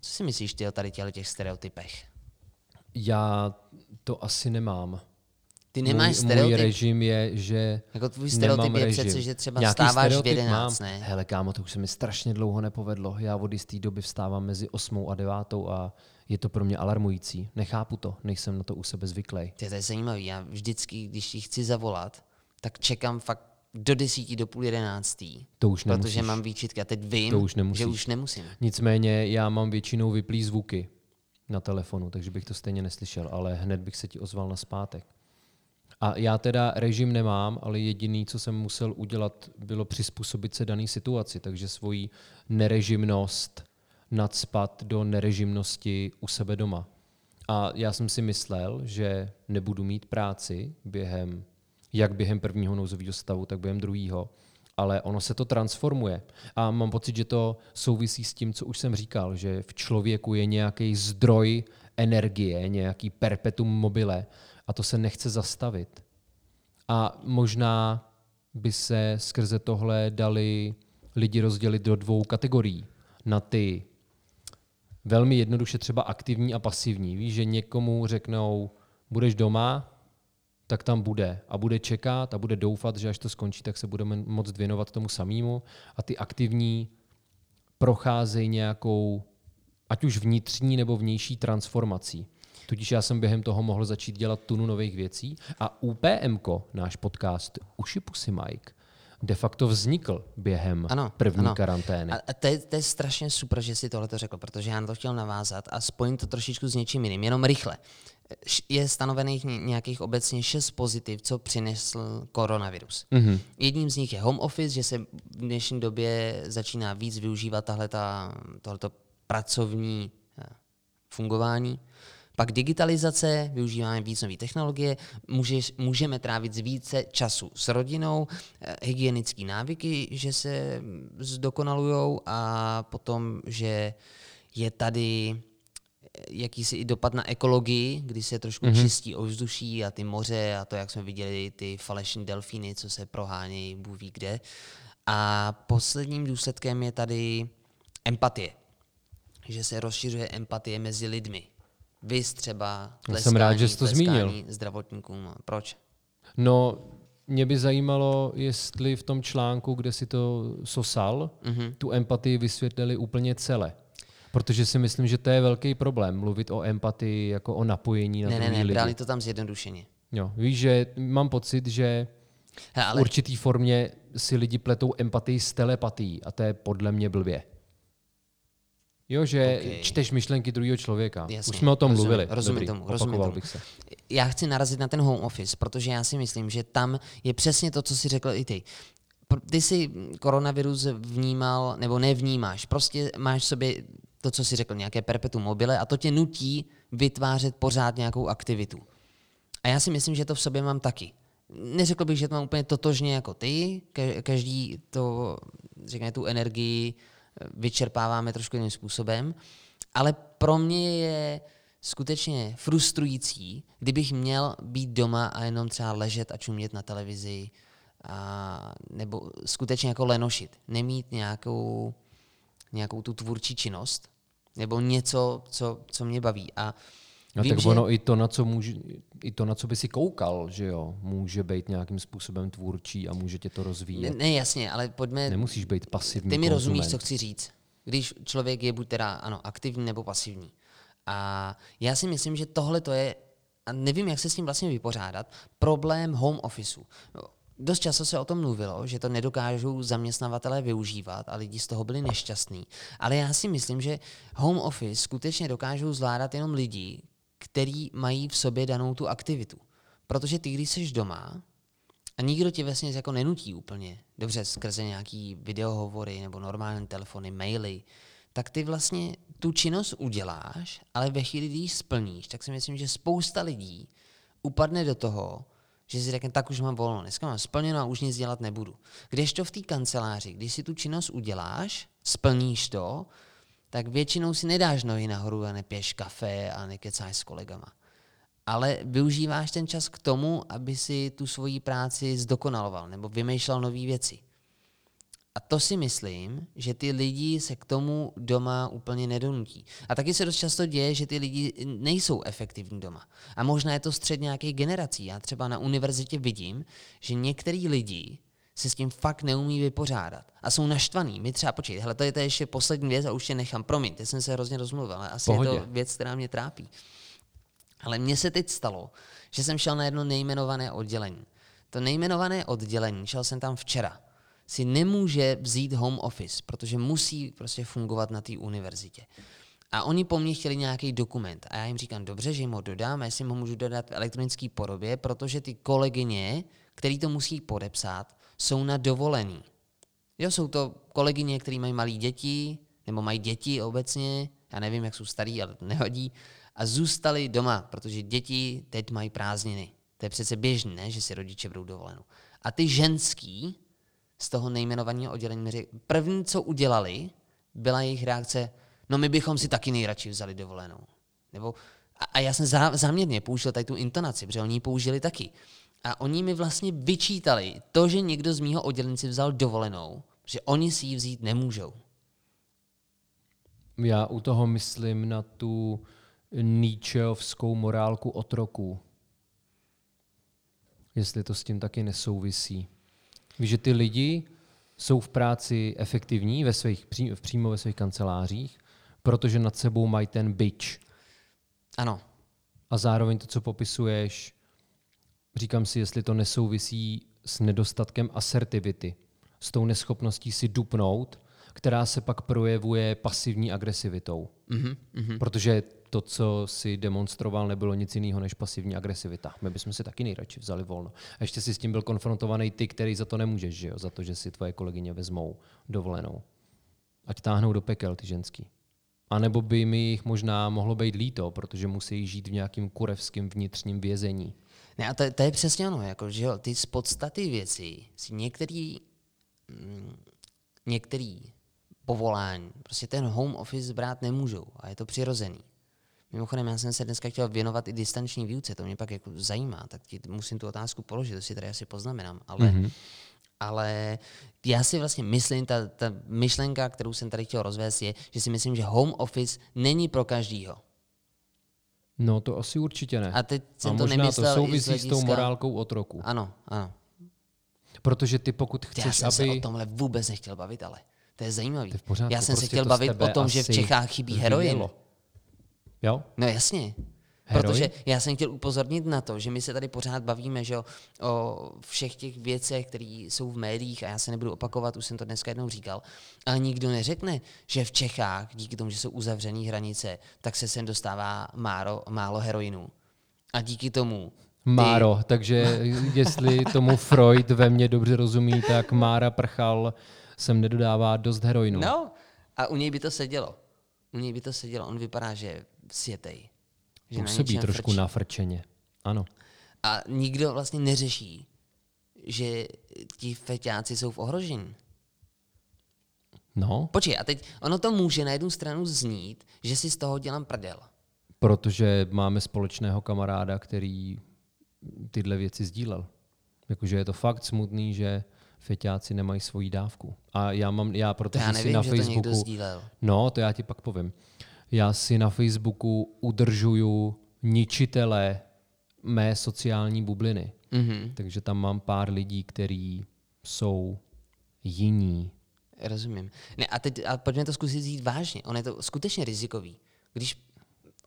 [SPEAKER 2] Co si myslíš ty o tady těch stereotypech?
[SPEAKER 1] Já to asi nemám.
[SPEAKER 2] Ty nemáš
[SPEAKER 1] můj,
[SPEAKER 2] stereotyp?
[SPEAKER 1] Můj režim je, že
[SPEAKER 2] Jako tvůj stereotyp
[SPEAKER 1] nemám
[SPEAKER 2] je
[SPEAKER 1] režim.
[SPEAKER 2] přece, že třeba
[SPEAKER 1] Nějaký
[SPEAKER 2] vstáváš v
[SPEAKER 1] stereotyp
[SPEAKER 2] 11,
[SPEAKER 1] mám.
[SPEAKER 2] ne?
[SPEAKER 1] Hele, kámo, to už se mi strašně dlouho nepovedlo. Já od jisté doby vstávám mezi 8 a 9 a je to pro mě alarmující. Nechápu to, nejsem na to u sebe zvyklý.
[SPEAKER 2] To je, to je zajímavý. Já vždycky, když ti chci zavolat, tak čekám fakt do desíti, do půl jedenáctý.
[SPEAKER 1] To už
[SPEAKER 2] Protože
[SPEAKER 1] nemusíš.
[SPEAKER 2] mám výčitky a teď vím,
[SPEAKER 1] To už nemusíš.
[SPEAKER 2] že už nemusím.
[SPEAKER 1] Nicméně já mám většinou vyplý zvuky na telefonu, takže bych to stejně neslyšel, ale hned bych se ti ozval na zpátek. A já teda režim nemám, ale jediný, co jsem musel udělat, bylo přizpůsobit se dané situaci, takže svoji nerežimnost nadspat do nerežimnosti u sebe doma. A já jsem si myslel, že nebudu mít práci během, jak během prvního nouzového stavu, tak během druhého. Ale ono se to transformuje. A mám pocit, že to souvisí s tím, co už jsem říkal, že v člověku je nějaký zdroj energie, nějaký perpetuum mobile a to se nechce zastavit. A možná by se skrze tohle dali lidi rozdělit do dvou kategorií. Na ty velmi jednoduše třeba aktivní a pasivní. Víš, že někomu řeknou, budeš doma, tak tam bude a bude čekat a bude doufat, že až to skončí, tak se budeme moct věnovat tomu samému. A ty aktivní procházejí nějakou, ať už vnitřní nebo vnější transformací. Tudíž já jsem během toho mohl začít dělat tunu nových věcí a UPM, náš podcast Uši Pusy Mike, de facto vznikl během
[SPEAKER 2] Ano,
[SPEAKER 1] první
[SPEAKER 2] ano.
[SPEAKER 1] karantény.
[SPEAKER 2] A, to, je, to je strašně super, že si tohle řekl, protože já na to chtěl navázat a spojím to trošičku s něčím jiným, jenom rychle. Je stanovených ně- nějakých obecně šest pozitiv, co přinesl koronavirus. Mm-hmm. Jedním z nich je home office, že se v dnešní době začíná víc využívat tahleta, tohleto pracovní eh, fungování. Pak digitalizace, využíváme víc nové technologie, můžeš, můžeme trávit více času s rodinou, eh, hygienické návyky, že se zdokonalujou a potom, že je tady eh, jakýsi i dopad na ekologii, kdy se trošku mm-hmm. čistí ovzduší a ty moře a to, jak jsme viděli, ty falešní delfíny, co se prohánějí, Bůh ví kde. A posledním důsledkem je tady empatie. Že se rozšiřuje empatie mezi lidmi. Vy třeba
[SPEAKER 1] Já jsem rád, že jsi to
[SPEAKER 2] tleskání
[SPEAKER 1] zmínil.
[SPEAKER 2] zdravotníkům. Proč?
[SPEAKER 1] No, mě by zajímalo, jestli v tom článku, kde si to sosal,
[SPEAKER 2] Mhm.
[SPEAKER 1] mm-hmm. tu empatii vysvětlili úplně celé. Protože si myslím, že to je velký problém, mluvit o empatii jako o napojení na
[SPEAKER 2] Ne, ne,
[SPEAKER 1] druhý
[SPEAKER 2] ne,
[SPEAKER 1] lidi.
[SPEAKER 2] brali to tam zjednodušeně.
[SPEAKER 1] Jo, víš, že mám pocit, že
[SPEAKER 2] He,
[SPEAKER 1] v
[SPEAKER 2] ale
[SPEAKER 1] určitý formě si lidi pletou empatii s telepatií a to je podle mě blbě. Jo, že
[SPEAKER 2] Ok.
[SPEAKER 1] čteš myšlenky druhého člověka.
[SPEAKER 2] Jasně,
[SPEAKER 1] Už jsme o tom
[SPEAKER 2] rozumím,
[SPEAKER 1] mluvili.
[SPEAKER 2] rozumím
[SPEAKER 1] Dobrý,
[SPEAKER 2] tomu, rozumím tomu.
[SPEAKER 1] bych se.
[SPEAKER 2] já chci narazit na ten home office, protože já si myslím, že tam je přesně to, co si řekl i ty. Ty si koronavirus vnímal, nebo nevnímáš, prostě máš v sobě to, co si řekl, nějaké perpetuum mobile a to tě nutí vytvářet pořád nějakou aktivitu. A já si myslím, že to v sobě mám taky. Neřekl bych, že to mám úplně totožně jako ty, Ka- každý to, řekněme, tu energii vyčerpáváme trošku jiným způsobem, ale pro mě je skutečně frustrující, kdybych měl být doma a jenom třeba ležet a čumět na televizi, a, nebo skutečně jako lenošit, nemít nějakou, nějakou tu tvůrčí činnost, nebo něco, co, co mě baví. A
[SPEAKER 1] No
[SPEAKER 2] vím,
[SPEAKER 1] tak
[SPEAKER 2] že-
[SPEAKER 1] ono i to, na co může, i to, na co by si koukal, že jo, může být nějakým způsobem tvůrčí a může tě to
[SPEAKER 2] Ne,
[SPEAKER 1] rozvíjet.
[SPEAKER 2] ne, jasně, ale pojďme...
[SPEAKER 1] Nemusíš být pasivní
[SPEAKER 2] Ty mi rozumíš,
[SPEAKER 1] konzument.
[SPEAKER 2] co chci říct. Když člověk je buď teda ano, aktivní nebo pasivní. A já si myslím, že tohle to je, a nevím, jak se s tím vlastně vypořádat, problém home officeu. Dost často se o tom mluvilo, že to nedokážou zaměstnavatelé využívat a lidi z toho byli nešťastní. Ale já si myslím, že home office skutečně dokážou zvládat jenom lidi, kteří mají v sobě danou tu aktivitu. Protože ty, když jsi doma a nikdo tě vlastně jako nenutí úplně, dobře, skrze nějaký videohovory nebo normální telefony, maily, tak ty vlastně tu činnost uděláš, ale ve chvíli, kdy ji splníš, tak si myslím, že spousta lidí upadne do toho, že si řekne, tak už mám volno, dneska mám splněno a už nic dělat nebudu. Kdežto v té kanceláři, když si tu činnost uděláš, splníš to, tak většinou si nedáš nohy nahoru a nepiješ kafe a nekecáš s kolegama. Ale využíváš ten čas k tomu, aby si tu svoji práci zdokonaloval nebo vymýšlel nové věci. A to si myslím, že ty lidi se k tomu doma úplně nedonutí. A taky se dost často děje, že ty lidi nejsou efektivní doma. A možná je to střed nějakých generací. Já třeba na univerzitě vidím, že některý lidi se s tím fakt neumí vypořádat. A jsou naštvaný. My třeba, počkej, hele, to je to ještě poslední věc a už tě nechám. Promiň, teď jsem se hrozně rozmluvil, ale asi Pohodě. je to věc, která mě trápí. Ale mně se teď stalo, že jsem šel na jedno nejmenované oddělení. To nejmenované oddělení, šel jsem tam včera si nemůže vzít home office, protože musí prostě fungovat na té univerzitě. A oni po mně chtěli nějaký dokument. A já jim říkám, dobře, že jim ho dodám, jestli ho můžu dodat v elektronické podobě, protože ty kolegyně, který to musí podepsat, jsou na dovolený. Jo, jsou to kolegyně, které mají malé děti, nebo mají děti obecně, já nevím, jak jsou starý, ale to nevadí, a zůstali doma, protože děti teď mají prázdniny. To je přece běžné, že si rodiče budou dovolenou. A ty ženský, z toho nejmenovaného oddělení mi řekli, první, co udělali, byla jejich reakce, no my bychom si taky nejradši vzali dovolenou. Nebo, a, a já jsem zá, záměrně použil tady tu intonaci, protože oni ji použili taky. A oni mi vlastně vyčítali to, že někdo z mýho oddělení si vzal dovolenou, že oni si ji vzít nemůžou.
[SPEAKER 1] Já u toho myslím na tu Nietzscheovskou morálku otroků. Jestli to s tím taky nesouvisí. Víš, že ty lidi jsou v práci efektivní ve svých, přímo ve svých kancelářích, protože nad sebou mají ten byč.
[SPEAKER 2] Ano.
[SPEAKER 1] A zároveň to, co popisuješ, říkám si, jestli to nesouvisí s nedostatkem asertivity, s tou neschopností si dupnout, která se pak projevuje pasivní agresivitou. Mm-hmm. Protože to, co si demonstroval, nebylo nic jiného než pasivní agresivita. My bychom si taky nejradši vzali volno. A ještě si s tím byl konfrontovaný ty, který za to nemůžeš, že jo? za to, že si tvoje kolegyně vezmou dovolenou. Ať táhnou do pekel ty ženský. A nebo by mi jich možná mohlo být líto, protože musí žít v nějakém kurevském vnitřním vězení.
[SPEAKER 2] Ne, a to, to je přesně ono, jako, že jo, ty z podstaty věcí si některý, mm, některý povolání, prostě ten home office brát nemůžou a je to přirozený. Mimochodem, já jsem se dneska chtěl věnovat i distanční výuce, to mě pak jako zajímá, tak ti musím tu otázku položit, to si tady asi poznamenám. Ale, mm-hmm. ale já si vlastně myslím, ta, ta myšlenka, kterou jsem tady chtěl rozvést, je, že si myslím, že home office není pro každýho.
[SPEAKER 1] No to asi určitě ne.
[SPEAKER 2] A teď jsem
[SPEAKER 1] A
[SPEAKER 2] to
[SPEAKER 1] možná
[SPEAKER 2] nemyslel
[SPEAKER 1] to souvisí s tou morálkou otroku.
[SPEAKER 2] Ano, ano.
[SPEAKER 1] Protože ty pokud chceš,
[SPEAKER 2] Já jsem
[SPEAKER 1] aby...
[SPEAKER 2] se o tomhle vůbec nechtěl bavit, ale to je zajímavý.
[SPEAKER 1] To je v pořádku,
[SPEAKER 2] Já jsem
[SPEAKER 1] prostě
[SPEAKER 2] se chtěl bavit o tom, že v Čechách chybí heroin.
[SPEAKER 1] Jo?
[SPEAKER 2] No jasně. Protože já jsem chtěl upozornit na to, že my se tady pořád bavíme že jo, o všech těch věcech, které jsou v médiích a já se nebudu opakovat, už jsem to dneska jednou říkal, ale nikdo neřekne, že v Čechách, díky tomu, že jsou uzavřené hranice, tak se sem dostává málo, málo heroinu. A díky tomu ty-
[SPEAKER 1] Máro, takže jestli tomu Freud ve mně dobře rozumí, tak Mára Prchal sem nedodává dost heroinu.
[SPEAKER 2] No, a u něj by to sedělo. U něj by to sedělo. On vypadá, že je sjetej. Že na
[SPEAKER 1] Působí
[SPEAKER 2] něčem
[SPEAKER 1] trošku
[SPEAKER 2] frčí.
[SPEAKER 1] nafrčeně. Ano.
[SPEAKER 2] A nikdo vlastně neřeší, že ti feťáci jsou v ohrožení.
[SPEAKER 1] No,
[SPEAKER 2] Počkej, a teď ono to může na jednu stranu znít, že si z toho dělám prdel.
[SPEAKER 1] protože máme společného kamaráda, který tyhle věci sdílel. Jakože je to fakt smutný, že feťáci nemají svoji dávku. A já mám, já
[SPEAKER 2] To
[SPEAKER 1] protože
[SPEAKER 2] já
[SPEAKER 1] si
[SPEAKER 2] nevím,
[SPEAKER 1] na
[SPEAKER 2] že to někdo
[SPEAKER 1] Facebooku,
[SPEAKER 2] sdílel.
[SPEAKER 1] no, to já ti pak povím. Já si na Facebooku udržuju ničitele mé sociální bubliny.
[SPEAKER 2] Mhm,
[SPEAKER 1] Takže tam mám pár lidí, kteří jsou jiní.
[SPEAKER 2] rozumím. Ne, a teď a pojďme to zkusit vzít vážně. On je to skutečně rizikový. Když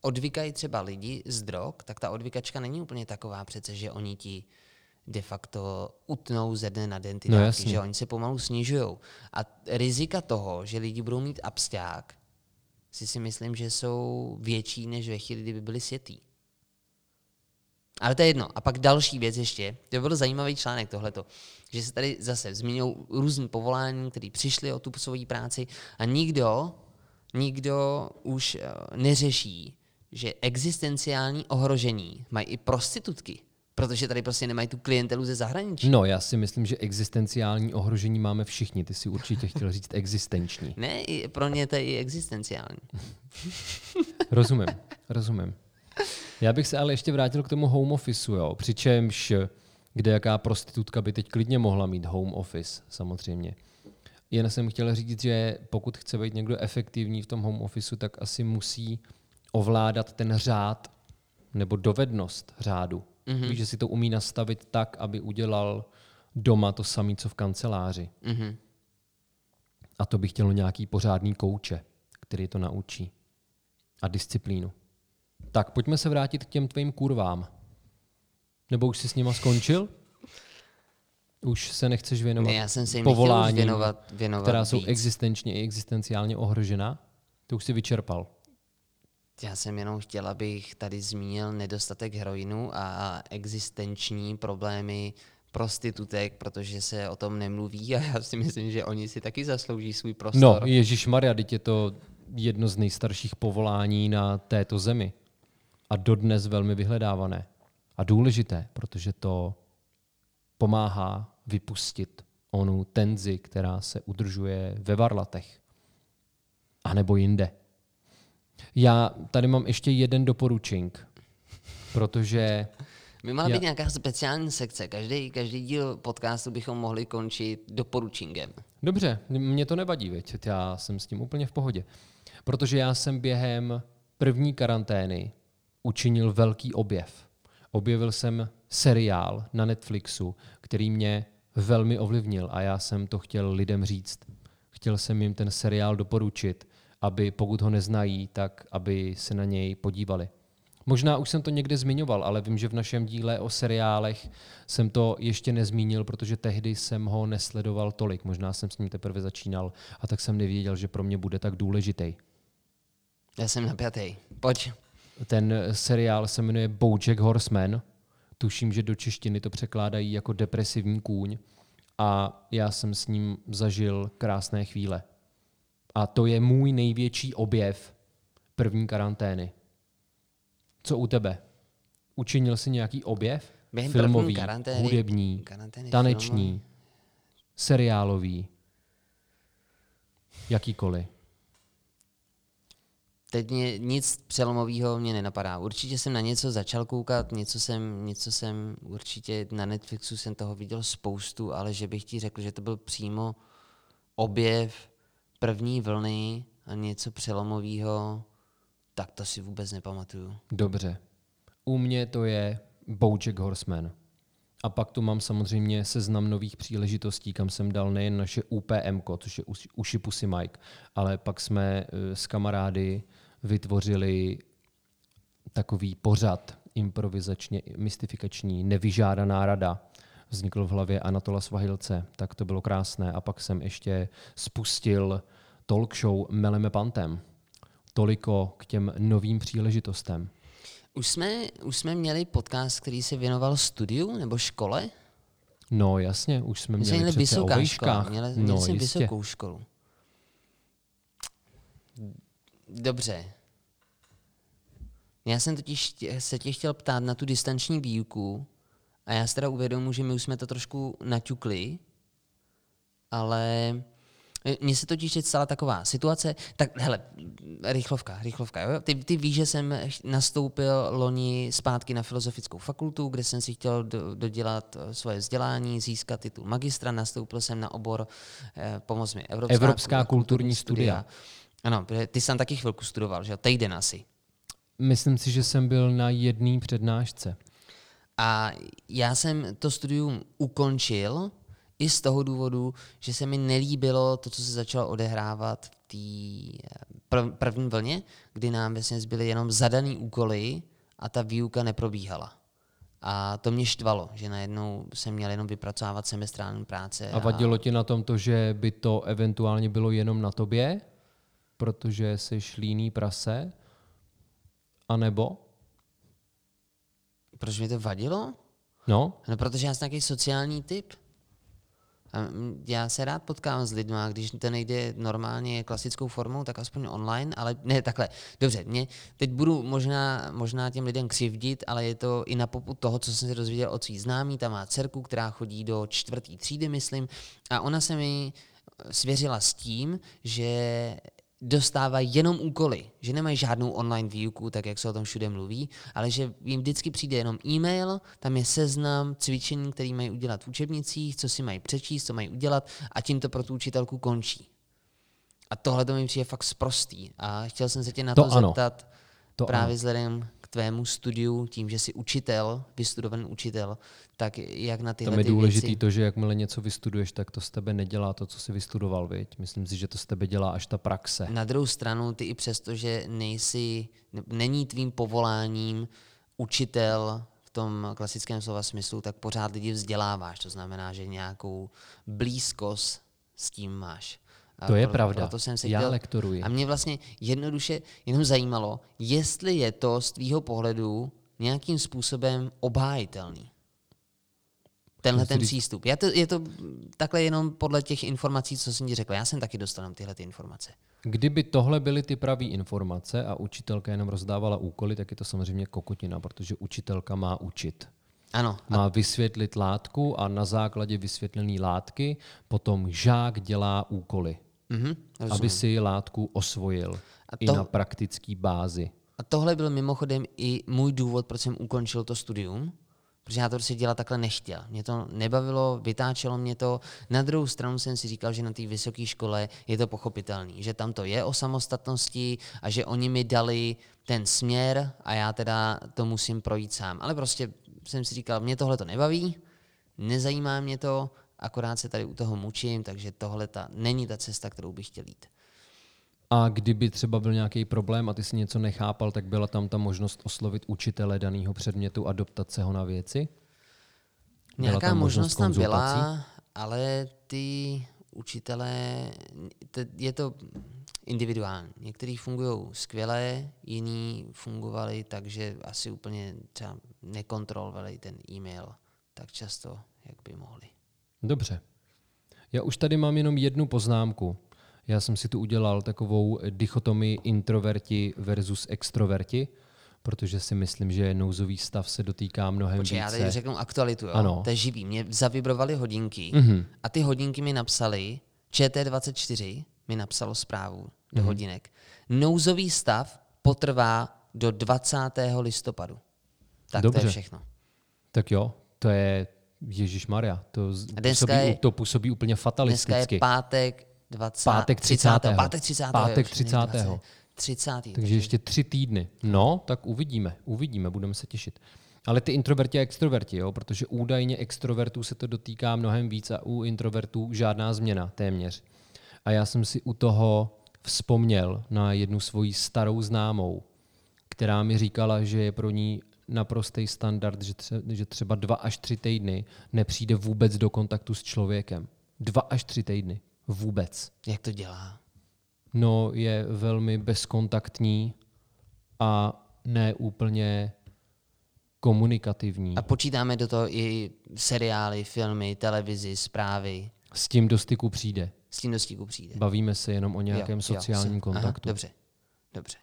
[SPEAKER 2] odvykají třeba lidi z drog, tak ta odvykačka není úplně taková přece, že oni ti de facto utnou ze dne na den ty
[SPEAKER 1] No
[SPEAKER 2] dávky, že oni se pomalu snižují. A rizika toho, že lidi budou mít absťák, si si myslím, že jsou větší, než ve chvíli, kdyby byli světý. Ale to je jedno. A pak další věc ještě, to byl zajímavý článek tohleto, že se tady zase zmíňují různý povolání, které přišli o tu svoji práci a nikdo, nikdo už eh, neřeší, že existenciální ohrožení mají i prostitutky, protože tady prostě nemají tu klientelu ze zahraničí.
[SPEAKER 1] No, já si myslím, že existenciální ohrožení máme všichni. Ty si určitě chtěl říct existenční.
[SPEAKER 2] Ne, pro ně to je i existenciální.
[SPEAKER 1] Rozumím, rozumím. Já bych se ale ještě vrátil k tomu home officeu, jo. Přičemž, kde jaká prostitutka by teď klidně mohla mít home office, samozřejmě. Jen jsem chtěl říct, že pokud chce být někdo efektivní v tom home officeu, tak asi musí ovládat ten řád nebo dovednost řádu. Mm-hmm. Víš, že si to umí nastavit tak, aby udělal doma to samé, co v kanceláři.
[SPEAKER 2] Mhm.
[SPEAKER 1] A to by chtělo nějaký pořádný kouče, který to naučí. A disciplínu. Tak, pojďme se vrátit k těm tvým kurvám. Nebo už jsi s nima skončil? Už se nechceš věnovat
[SPEAKER 2] Ne, já jsem se jim
[SPEAKER 1] povoláním,
[SPEAKER 2] věnovat, věnovat
[SPEAKER 1] která jsou
[SPEAKER 2] víc.
[SPEAKER 1] existenčně i existenciálně ohrožena? To už si vyčerpal.
[SPEAKER 2] Já jsem jenom chtěl, abych tady zmínil nedostatek heroinu a existenční problémy prostitutek, protože se o tom nemluví a já si myslím, že oni si taky zaslouží svůj prostor.
[SPEAKER 1] No, Ježíš Maria, teď je to jedno z nejstarších povolání na této zemi. A dodnes velmi vyhledávané. A důležité, protože to pomáhá vypustit onu tenzi, která se udržuje ve varlatech. A nebo jinde. Já tady mám ještě jeden doporučink, protože
[SPEAKER 2] By mohla
[SPEAKER 1] Já-
[SPEAKER 2] být nějaká speciální sekce. Každý, každý díl podcastu bychom mohli končit doporučingem.
[SPEAKER 1] Dobře, mě to nevadí, veď. já jsem s tím úplně v pohodě. Protože já jsem během první karantény učinil velký objev. Objevil jsem seriál na Netflixu, který mě velmi ovlivnil a já jsem to chtěl lidem říct. Chtěl jsem jim ten seriál doporučit, aby pokud ho neznají, tak aby se na něj podívali. Možná už jsem to někde zmiňoval, ale vím, že v našem díle o seriálech jsem to ještě nezmínil, protože tehdy jsem ho nesledoval tolik. Možná jsem s ním teprve začínal a tak jsem nevěděl, že pro mě bude tak důležitý.
[SPEAKER 2] Já jsem napjatý. Pojď.
[SPEAKER 1] Ten seriál se jmenuje Bojack Horseman. Tuším, že do češtiny to překládají jako depresivní kůň. A já jsem s ním zažil krásné chvíle. A to je můj největší objev první karantény. Co u tebe? Učinil jsi nějaký objev?
[SPEAKER 2] Během
[SPEAKER 1] Filmový,
[SPEAKER 2] karantény-
[SPEAKER 1] hudební,
[SPEAKER 2] karantény
[SPEAKER 1] taneční,
[SPEAKER 2] filmový.
[SPEAKER 1] seriálový, jakýkoliv.
[SPEAKER 2] Teď mě nic přelomového mě nenapadá. Určitě jsem na něco začal koukat, něco jsem, něco jsem určitě na Netflixu jsem toho viděl spoustu, ale že bych ti řekl, že to byl přímo objev první vlny a něco přelomového, tak to si vůbec nepamatuju.
[SPEAKER 1] Dobře. U mě to je Bojack Horseman. A pak tu mám samozřejmě seznam nových příležitostí, kam jsem dal nejen naše UPM, což je Uši- Pusy Mike, ale pak jsme eh, s kamarády vytvořili takový pořad improvizačně mystifikační, nevyžádaná rada. Vznikl v hlavě Anatola Svahilce, tak to bylo krásné. A pak jsem ještě spustil talk show Meleme Pantem. Toliko k těm novým příležitostem.
[SPEAKER 2] Už jsme, už jsme měli podcast, který se věnoval studiu nebo škole?
[SPEAKER 1] No jasně, už jsme měli
[SPEAKER 2] měli
[SPEAKER 1] přece o
[SPEAKER 2] vysoká škola. Měli, měli
[SPEAKER 1] no
[SPEAKER 2] jsme
[SPEAKER 1] jistě.
[SPEAKER 2] vysokou školu. Dobře. Já jsem totiž tě- se tě chtěl ptát na tu distanční výuku a já si teda uvědomuji, že my už jsme to trošku naťukli, ale e, mně se totiž stala taková situace, tak hele, rychlovka, rychlovka, jo? Ty, ty víš, že jsem nastoupil loni zpátky na filozofickou fakultu, kde jsem si chtěl do, dodělat eh, svoje vzdělání, získat titul magistra, nastoupil jsem na obor eh, pomoc mi Evropská,
[SPEAKER 1] Evropská kulturní studia.
[SPEAKER 2] Ano, protože ty jsi tam taky chvilku studoval, že jo? Týden asi.
[SPEAKER 1] Myslím si, že jsem byl na jedné přednášce.
[SPEAKER 2] A já jsem to studium ukončil i z toho důvodu, že se mi nelíbilo to, co se začalo odehrávat v té prv, první vlně, kdy nám vlastně zbyly jenom zadaný úkoly a ta výuka neprobíhala. A to mě štvalo, že najednou jsem měl jenom vypracovávat semestrální práce.
[SPEAKER 1] A vadilo ti na tom to, že by to eventuálně bylo jenom na tobě, protože jsi líný prase? A nebo?
[SPEAKER 2] Proč mi to vadilo?
[SPEAKER 1] No,
[SPEAKER 2] No, protože já jsem takový sociální typ. A mm, já se rád potkávám s lidmi, když to nejde normálně klasickou formou, tak aspoň online, ale ne takhle. Dobře, mě teď budu možná, možná těm lidem křivdit, ale je to i na poput toho, co jsem se dozvěděl od svých známý. Tam má dcerku, která chodí do čtvrtý třídy, myslím, a ona se mi svěřila s tím, že dostávají jenom úkoly, že nemají žádnou online výuku, tak jak se o tom všude mluví, ale že jim vždycky přijde jenom e-mail, tam je seznam cvičení, které mají udělat v učebnicích, co si mají přečíst, co mají udělat a tím to pro tu učitelku končí. A tohle to mi přijde fakt sprostý. A chtěl jsem se tě na
[SPEAKER 1] To
[SPEAKER 2] to,
[SPEAKER 1] ano.
[SPEAKER 2] zeptat
[SPEAKER 1] To
[SPEAKER 2] právě
[SPEAKER 1] ano.
[SPEAKER 2] vzhledem tvému studiu, tím, že jsi učitel, vystudovaný učitel, tak jak na tyhle
[SPEAKER 1] tam je
[SPEAKER 2] ty
[SPEAKER 1] důležité
[SPEAKER 2] věci...
[SPEAKER 1] to, že jakmile něco vystuduješ, tak to z tebe nedělá to, co jsi vystudoval, viď? Myslím si, že to z tebe dělá až ta praxe.
[SPEAKER 2] Na druhou stranu, ty i přesto, že nejsi, ne- není tvým povoláním učitel v tom klasickém slova smyslu, tak pořád lidi vzděláváš. To znamená, že nějakou blízkost s tím máš. A
[SPEAKER 1] To je
[SPEAKER 2] pro-
[SPEAKER 1] pravda.
[SPEAKER 2] Proto jsem se
[SPEAKER 1] Já
[SPEAKER 2] chtěl,
[SPEAKER 1] lektoruji.
[SPEAKER 2] A mě vlastně jednoduše jenom zajímalo, jestli je to z tvýho pohledu nějakým způsobem obhájitelný. Tenhle ten přístup. Já to, je to takhle jenom podle těch informací, co jsem ti řekl. Já jsem taky dostal tyhle ty informace.
[SPEAKER 1] Kdyby tohle byly ty pravé informace a učitelka jenom rozdávala úkoly, tak je to samozřejmě kokotina, protože učitelka má učit.
[SPEAKER 2] Ano,
[SPEAKER 1] Má vysvětlit látku a na základě vysvětlené látky potom žák dělá úkoly,
[SPEAKER 2] mhm, rozumím.
[SPEAKER 1] aby si látku osvojil
[SPEAKER 2] A
[SPEAKER 1] i
[SPEAKER 2] to-
[SPEAKER 1] na praktický bázi.
[SPEAKER 2] A tohle byl mimochodem i můj důvod, proč jsem ukončil to studium, protože já to prostě dělat takhle nechtěl. Mě to nebavilo, vytáčelo mě to. Na druhou stranu jsem si říkal, že na té vysoké škole je to pochopitelný, že tam to je o samostatnosti a že oni mi dali ten směr a já teda to musím projít sám. Ale prostě jsem si říkal, mě tohle to nebaví, nezajímá mě to, akorát se tady u toho mučím, takže tohle ta, není ta cesta, kterou bych chtěl jít.
[SPEAKER 1] A kdyby třeba byl nějaký problém a ty si něco nechápal, tak byla tam ta možnost oslovit učitele daného předmětu a doptat se ho na věci? Byla
[SPEAKER 2] Nějaká
[SPEAKER 1] tam
[SPEAKER 2] možnost tam
[SPEAKER 1] konzultací?
[SPEAKER 2] byla, ale ty učitelé, t- je to individuální. Někteří fungují skvěle, jiní fungovali tak, že asi úplně třeba nekontrolovali ten e-mail tak často, jak by mohli.
[SPEAKER 1] Dobře. Já už tady mám jenom jednu poznámku. Já jsem si tu udělal takovou dichotomii introverti versus extroverti, protože si myslím, že nouzový stav se dotýká mnohem
[SPEAKER 2] Počkej, já
[SPEAKER 1] více.
[SPEAKER 2] tady řeknu aktualitu, jo?
[SPEAKER 1] Ano.
[SPEAKER 2] To je živý. Mě zavibrovaly hodinky
[SPEAKER 1] Mhm.
[SPEAKER 2] a ty hodinky mi napsali, ČT24 mi napsalo zprávu do
[SPEAKER 1] Mhm.
[SPEAKER 2] hodinek. Nouzový stav potrvá do 20. listopadu. Tak to
[SPEAKER 1] Dobře.
[SPEAKER 2] je všechno.
[SPEAKER 1] Tak jo, to je Ježíš Maria, to,
[SPEAKER 2] dneska
[SPEAKER 1] působí,
[SPEAKER 2] je-
[SPEAKER 1] to působí úplně
[SPEAKER 2] Dneska
[SPEAKER 1] fatalisticky.
[SPEAKER 2] je pátek 20.
[SPEAKER 1] Pátek 30.
[SPEAKER 2] Pátek 30.
[SPEAKER 1] Pátek
[SPEAKER 2] jo, už není
[SPEAKER 1] 30.
[SPEAKER 2] 20. 30.
[SPEAKER 1] Takže ještě tři týdny. No, tak uvidíme, uvidíme, budeme se těšit. Ale ty introverti a extroverti, jo, protože údajně extrovertů se to dotýká mnohem víc a u introvertů žádná změna téměř. A já jsem si u toho vzpomněl na jednu svoji starou známou, která mi říkala, že je pro ní naprostý standard, že, tře- že třeba dva až tři týdny nepřijde vůbec do kontaktu s člověkem. Dva až tři týdny. Vůbec.
[SPEAKER 2] Jak to dělá?
[SPEAKER 1] No, je velmi bezkontaktní a ne úplně komunikativní.
[SPEAKER 2] A počítáme do toho i seriály, filmy, televizi, zprávy.
[SPEAKER 1] S tím do styku přijde.
[SPEAKER 2] S tím dostíku přijde.
[SPEAKER 1] Bavíme se jenom o nějakém
[SPEAKER 2] Jo, jo,
[SPEAKER 1] sociálním
[SPEAKER 2] aha,
[SPEAKER 1] kontaktu.
[SPEAKER 2] dobře, dobře.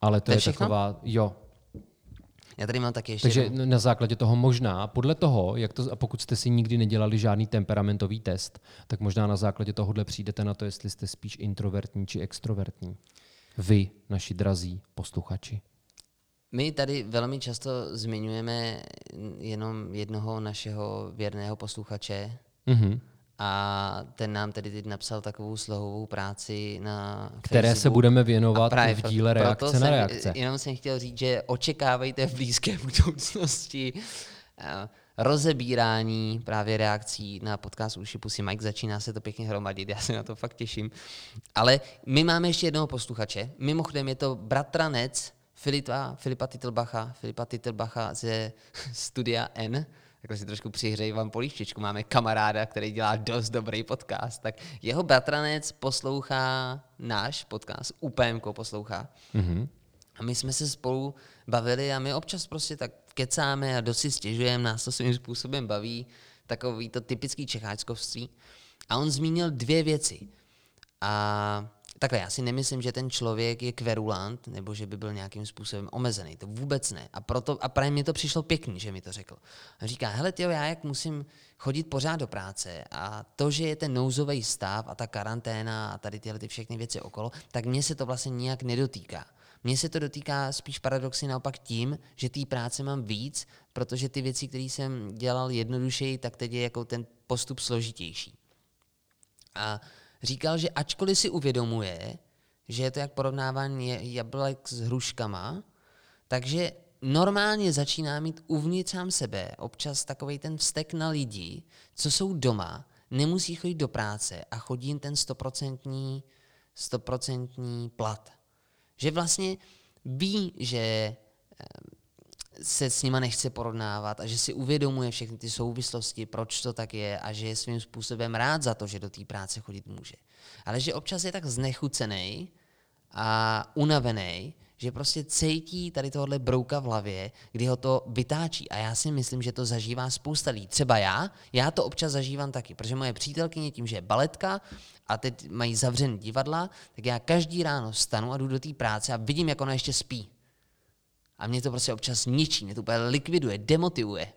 [SPEAKER 1] Ale to,
[SPEAKER 2] To je
[SPEAKER 1] je
[SPEAKER 2] všechno?
[SPEAKER 1] taková, jo.
[SPEAKER 2] Já tady mám taky ještě
[SPEAKER 1] Takže
[SPEAKER 2] jednu.
[SPEAKER 1] na základě toho možná, podle toho, jak to, a pokud jste si nikdy nedělali žádný temperamentový test, tak možná na základě tohohle přijdete na to, jestli jste spíš introvertní či extrovertní. Vy, naši drazí posluchači.
[SPEAKER 2] My tady velmi často zmiňujeme jenom jednoho našeho věrného posluchače
[SPEAKER 1] Mhm.
[SPEAKER 2] A ten nám tedy teď napsal takovou slohovou práci na
[SPEAKER 1] Které se
[SPEAKER 2] Facebook.
[SPEAKER 1] budeme věnovat
[SPEAKER 2] právě
[SPEAKER 1] v díle
[SPEAKER 2] proto
[SPEAKER 1] reakce na
[SPEAKER 2] jsem,
[SPEAKER 1] reakce.
[SPEAKER 2] Jenom jsem chtěl říct, že očekávejte v blízké budoucnosti eh, rozebírání právě reakcí na podcast Uši Pusy Mike. Začíná se to pěkně hromadit, já se na to fakt těším. Ale my máme ještě jednoho posluchače. Mimochodem je to bratranec Filipa, Filipa Titlbacha, Filipa Titlbacha ze Studia N, takhle si trošku přihřeji vám polívčičku. Máme kamaráda, který dělá dost dobrý podcast, tak jeho bratranec poslouchá náš podcast, UPMK poslouchá. Mm-hmm. A my jsme se spolu bavili a my občas prostě tak kecáme a dost si stěžujeme, nás to svým způsobem baví, takový to typický čecháčkovství. A on zmínil dvě věci. A takhle, já si nemyslím, že ten člověk je kverulant, nebo že by byl nějakým způsobem omezený. To vůbec ne. A, proto, a právě mi to přišlo pěkný, že mi to řekl. A říká, hele, tyjo, já jak musím chodit pořád do práce a to, že je ten nouzový stav a ta karanténa a tady tyhle ty všechny věci okolo, tak mě se to vlastně nijak nedotýká. Mně se to dotýká spíš paradoxně naopak tím, že té práce mám víc, protože ty věci, které jsem dělal jednodušeji, tak teď je jako ten postup složitější. A říkal, že ačkoliv si uvědomuje, že je to jak porovnávání jablek s hruškama, takže normálně začíná mít uvnitř sám sebe občas takový ten vztek na lidi, co jsou doma, nemusí chodit do práce a chodí jim ten stoprocentní, stoprocentní plat. Že vlastně ví, že se s nima nechce porovnávat a že si uvědomuje všechny ty souvislosti, proč to tak je a že je svým způsobem rád za to, že do té práce chodit může. Ale že občas je tak znechucený a unavený, že prostě cítí tady tohle brouka v hlavě, kdy ho to vytáčí. A já si myslím, že to zažívá spousta lidí. Třeba já, já to občas zažívám taky, protože moje přítelkyně tím, že je baletka a teď mají zavřený divadla, tak já každý ráno vstanu a jdu do té práce a vidím, jak ona ještě spí. A mě to prostě občas ničí, mě to úplně likviduje, demotivuje.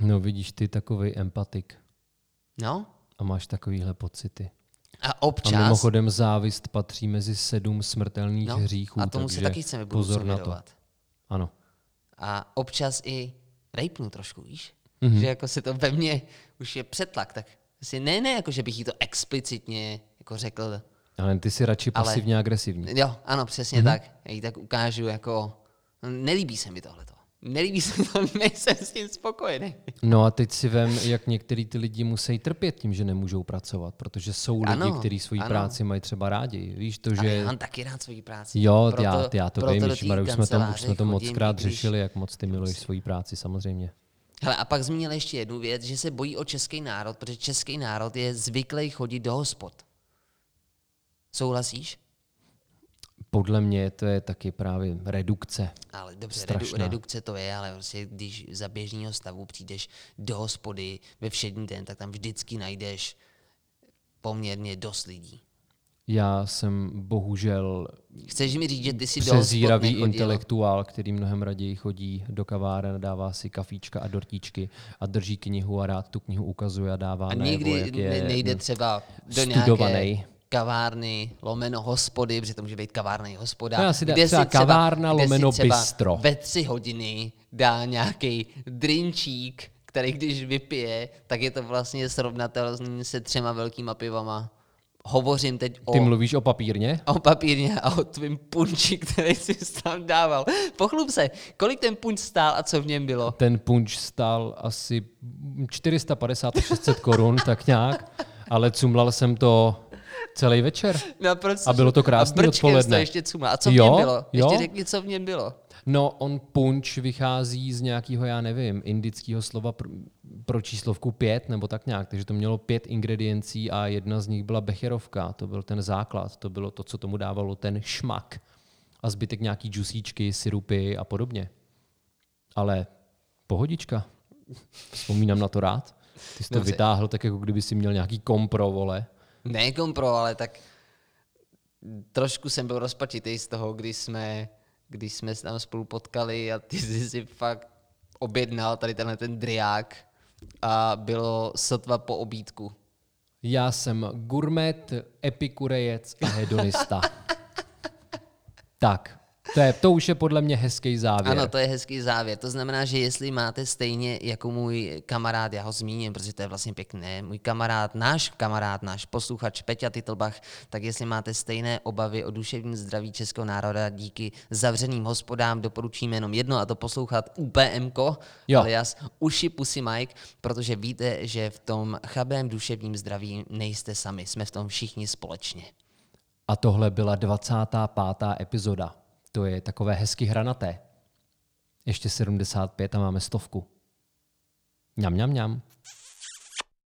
[SPEAKER 1] No vidíš, ty takový empatik.
[SPEAKER 2] No?
[SPEAKER 1] A máš takovýhle pocity.
[SPEAKER 2] A občas...
[SPEAKER 1] A mimochodem závist patří mezi sedm smrtelných
[SPEAKER 2] no,
[SPEAKER 1] hříchů.
[SPEAKER 2] A tomu se taky chceme
[SPEAKER 1] pozor na
[SPEAKER 2] to.
[SPEAKER 1] Ano.
[SPEAKER 2] A občas i rejpnu trošku, víš? Mm-hmm. Že jako se to ve mně už je přetlak, tak si ne, ne, jako že bych jí to explicitně jako řekl.
[SPEAKER 1] Ale ty jsi radši pasivně ale, agresivní.
[SPEAKER 2] Jo, ano, přesně mm-hmm. tak. Já jí tak ukážu jako Nelíbí se mi tohleto. Nelíbí se mi to, nejsem s tím spokojený.
[SPEAKER 1] No a teď si vem, jak některý ty lidi musí trpět tím, že nemůžou pracovat, protože jsou lidi, ano, kteří svoji ano. práci mají třeba rádi. Víš to, že...
[SPEAKER 2] já mám taky rád svoji práci.
[SPEAKER 1] Jo, proto, já, já to vím, už jsme to, už jsme to moc krát když... řešili, jak moc ty miluješ svoji práci, samozřejmě.
[SPEAKER 2] Hele, a pak zmínil ještě jednu věc, že se bojí o český národ, protože český národ je zvyklý chodit do hospod. Souhlasíš?
[SPEAKER 1] Podle mě to je taky právě redukce.
[SPEAKER 2] Ale dobře, redu, redukce to je, ale prostě když za běžného stavu přijdeš do hospody ve všední den, tak tam vždycky najdeš poměrně dost lidí.
[SPEAKER 1] Já jsem bohužel
[SPEAKER 2] Chceš mi říct, že ty si
[SPEAKER 1] přezíravý intelektuál, který mnohem raději chodí do kaváren, dává si kafíčka a dortíčky a drží knihu a rád tu knihu ukazuje a dává
[SPEAKER 2] A nikdy
[SPEAKER 1] najevo, jak je
[SPEAKER 2] nejde třeba do studovaný. nějaké kavárny, lomeno hospody, protože to může být kavárna i hospoda.
[SPEAKER 1] No, asi kde třeba si třeba, kavárna, kde lomeno si bistro.
[SPEAKER 2] ve tři hodiny dá nějaký drinčík, který když vypije, tak je to vlastně srovnatelný se třema velkýma pivama. Hovořím teď o...
[SPEAKER 1] Ty mluvíš o papírně?
[SPEAKER 2] O papírně a o tvým punči, který jsi tam dával. Pochlup se, kolik ten punč stál a co v něm bylo?
[SPEAKER 1] Ten punč stál asi 450-600 korun, tak nějak, ale cumlal jsem to Celý večer.
[SPEAKER 2] No, proč
[SPEAKER 1] a bylo to krásné odpoledne.
[SPEAKER 2] To ještě cuma. A co v jo, něm bylo? Jo? Ještě řekni, co v něm bylo.
[SPEAKER 1] No, on punč vychází z nějakého, já nevím, indického slova pro, pro číslovku pět, nebo tak nějak. Takže to mělo pět ingrediencí a jedna z nich byla becherovka. To byl ten základ. To bylo to, co tomu dávalo ten šmak. A zbytek nějaký džusíčky, syrupy a podobně. Ale pohodička. Vzpomínám na to rád. Ty jsi to Dobře. vytáhl tak, jako kdyby si měl nějaký kompro, vole
[SPEAKER 2] ne kompro, ale tak trošku jsem byl rozpačitý z toho, když jsme, když jsme se tam spolu potkali a ty jsi si fakt objednal tady tenhle ten driák a bylo sotva po obídku.
[SPEAKER 1] Já jsem gurmet, epikurejec a hedonista. tak, to, je, to už je podle mě hezký závěr.
[SPEAKER 2] Ano, to je hezký závěr. To znamená, že jestli máte stejně jako můj kamarád, já ho zmíním, protože to je vlastně pěkné, můj kamarád, náš kamarád, náš posluchač Peťa Titlbach, tak jestli máte stejné obavy o duševní zdraví českého národa díky zavřeným hospodám, doporučíme jenom jedno a to poslouchat UPMK, alias Uši Pusy Mike, protože víte, že v tom chabém duševním zdraví nejste sami, jsme v tom všichni společně.
[SPEAKER 1] A tohle byla 25. epizoda. To je takové hezky hranaté. Ještě 75 a máme stovku. Mňam, mňam, mňam.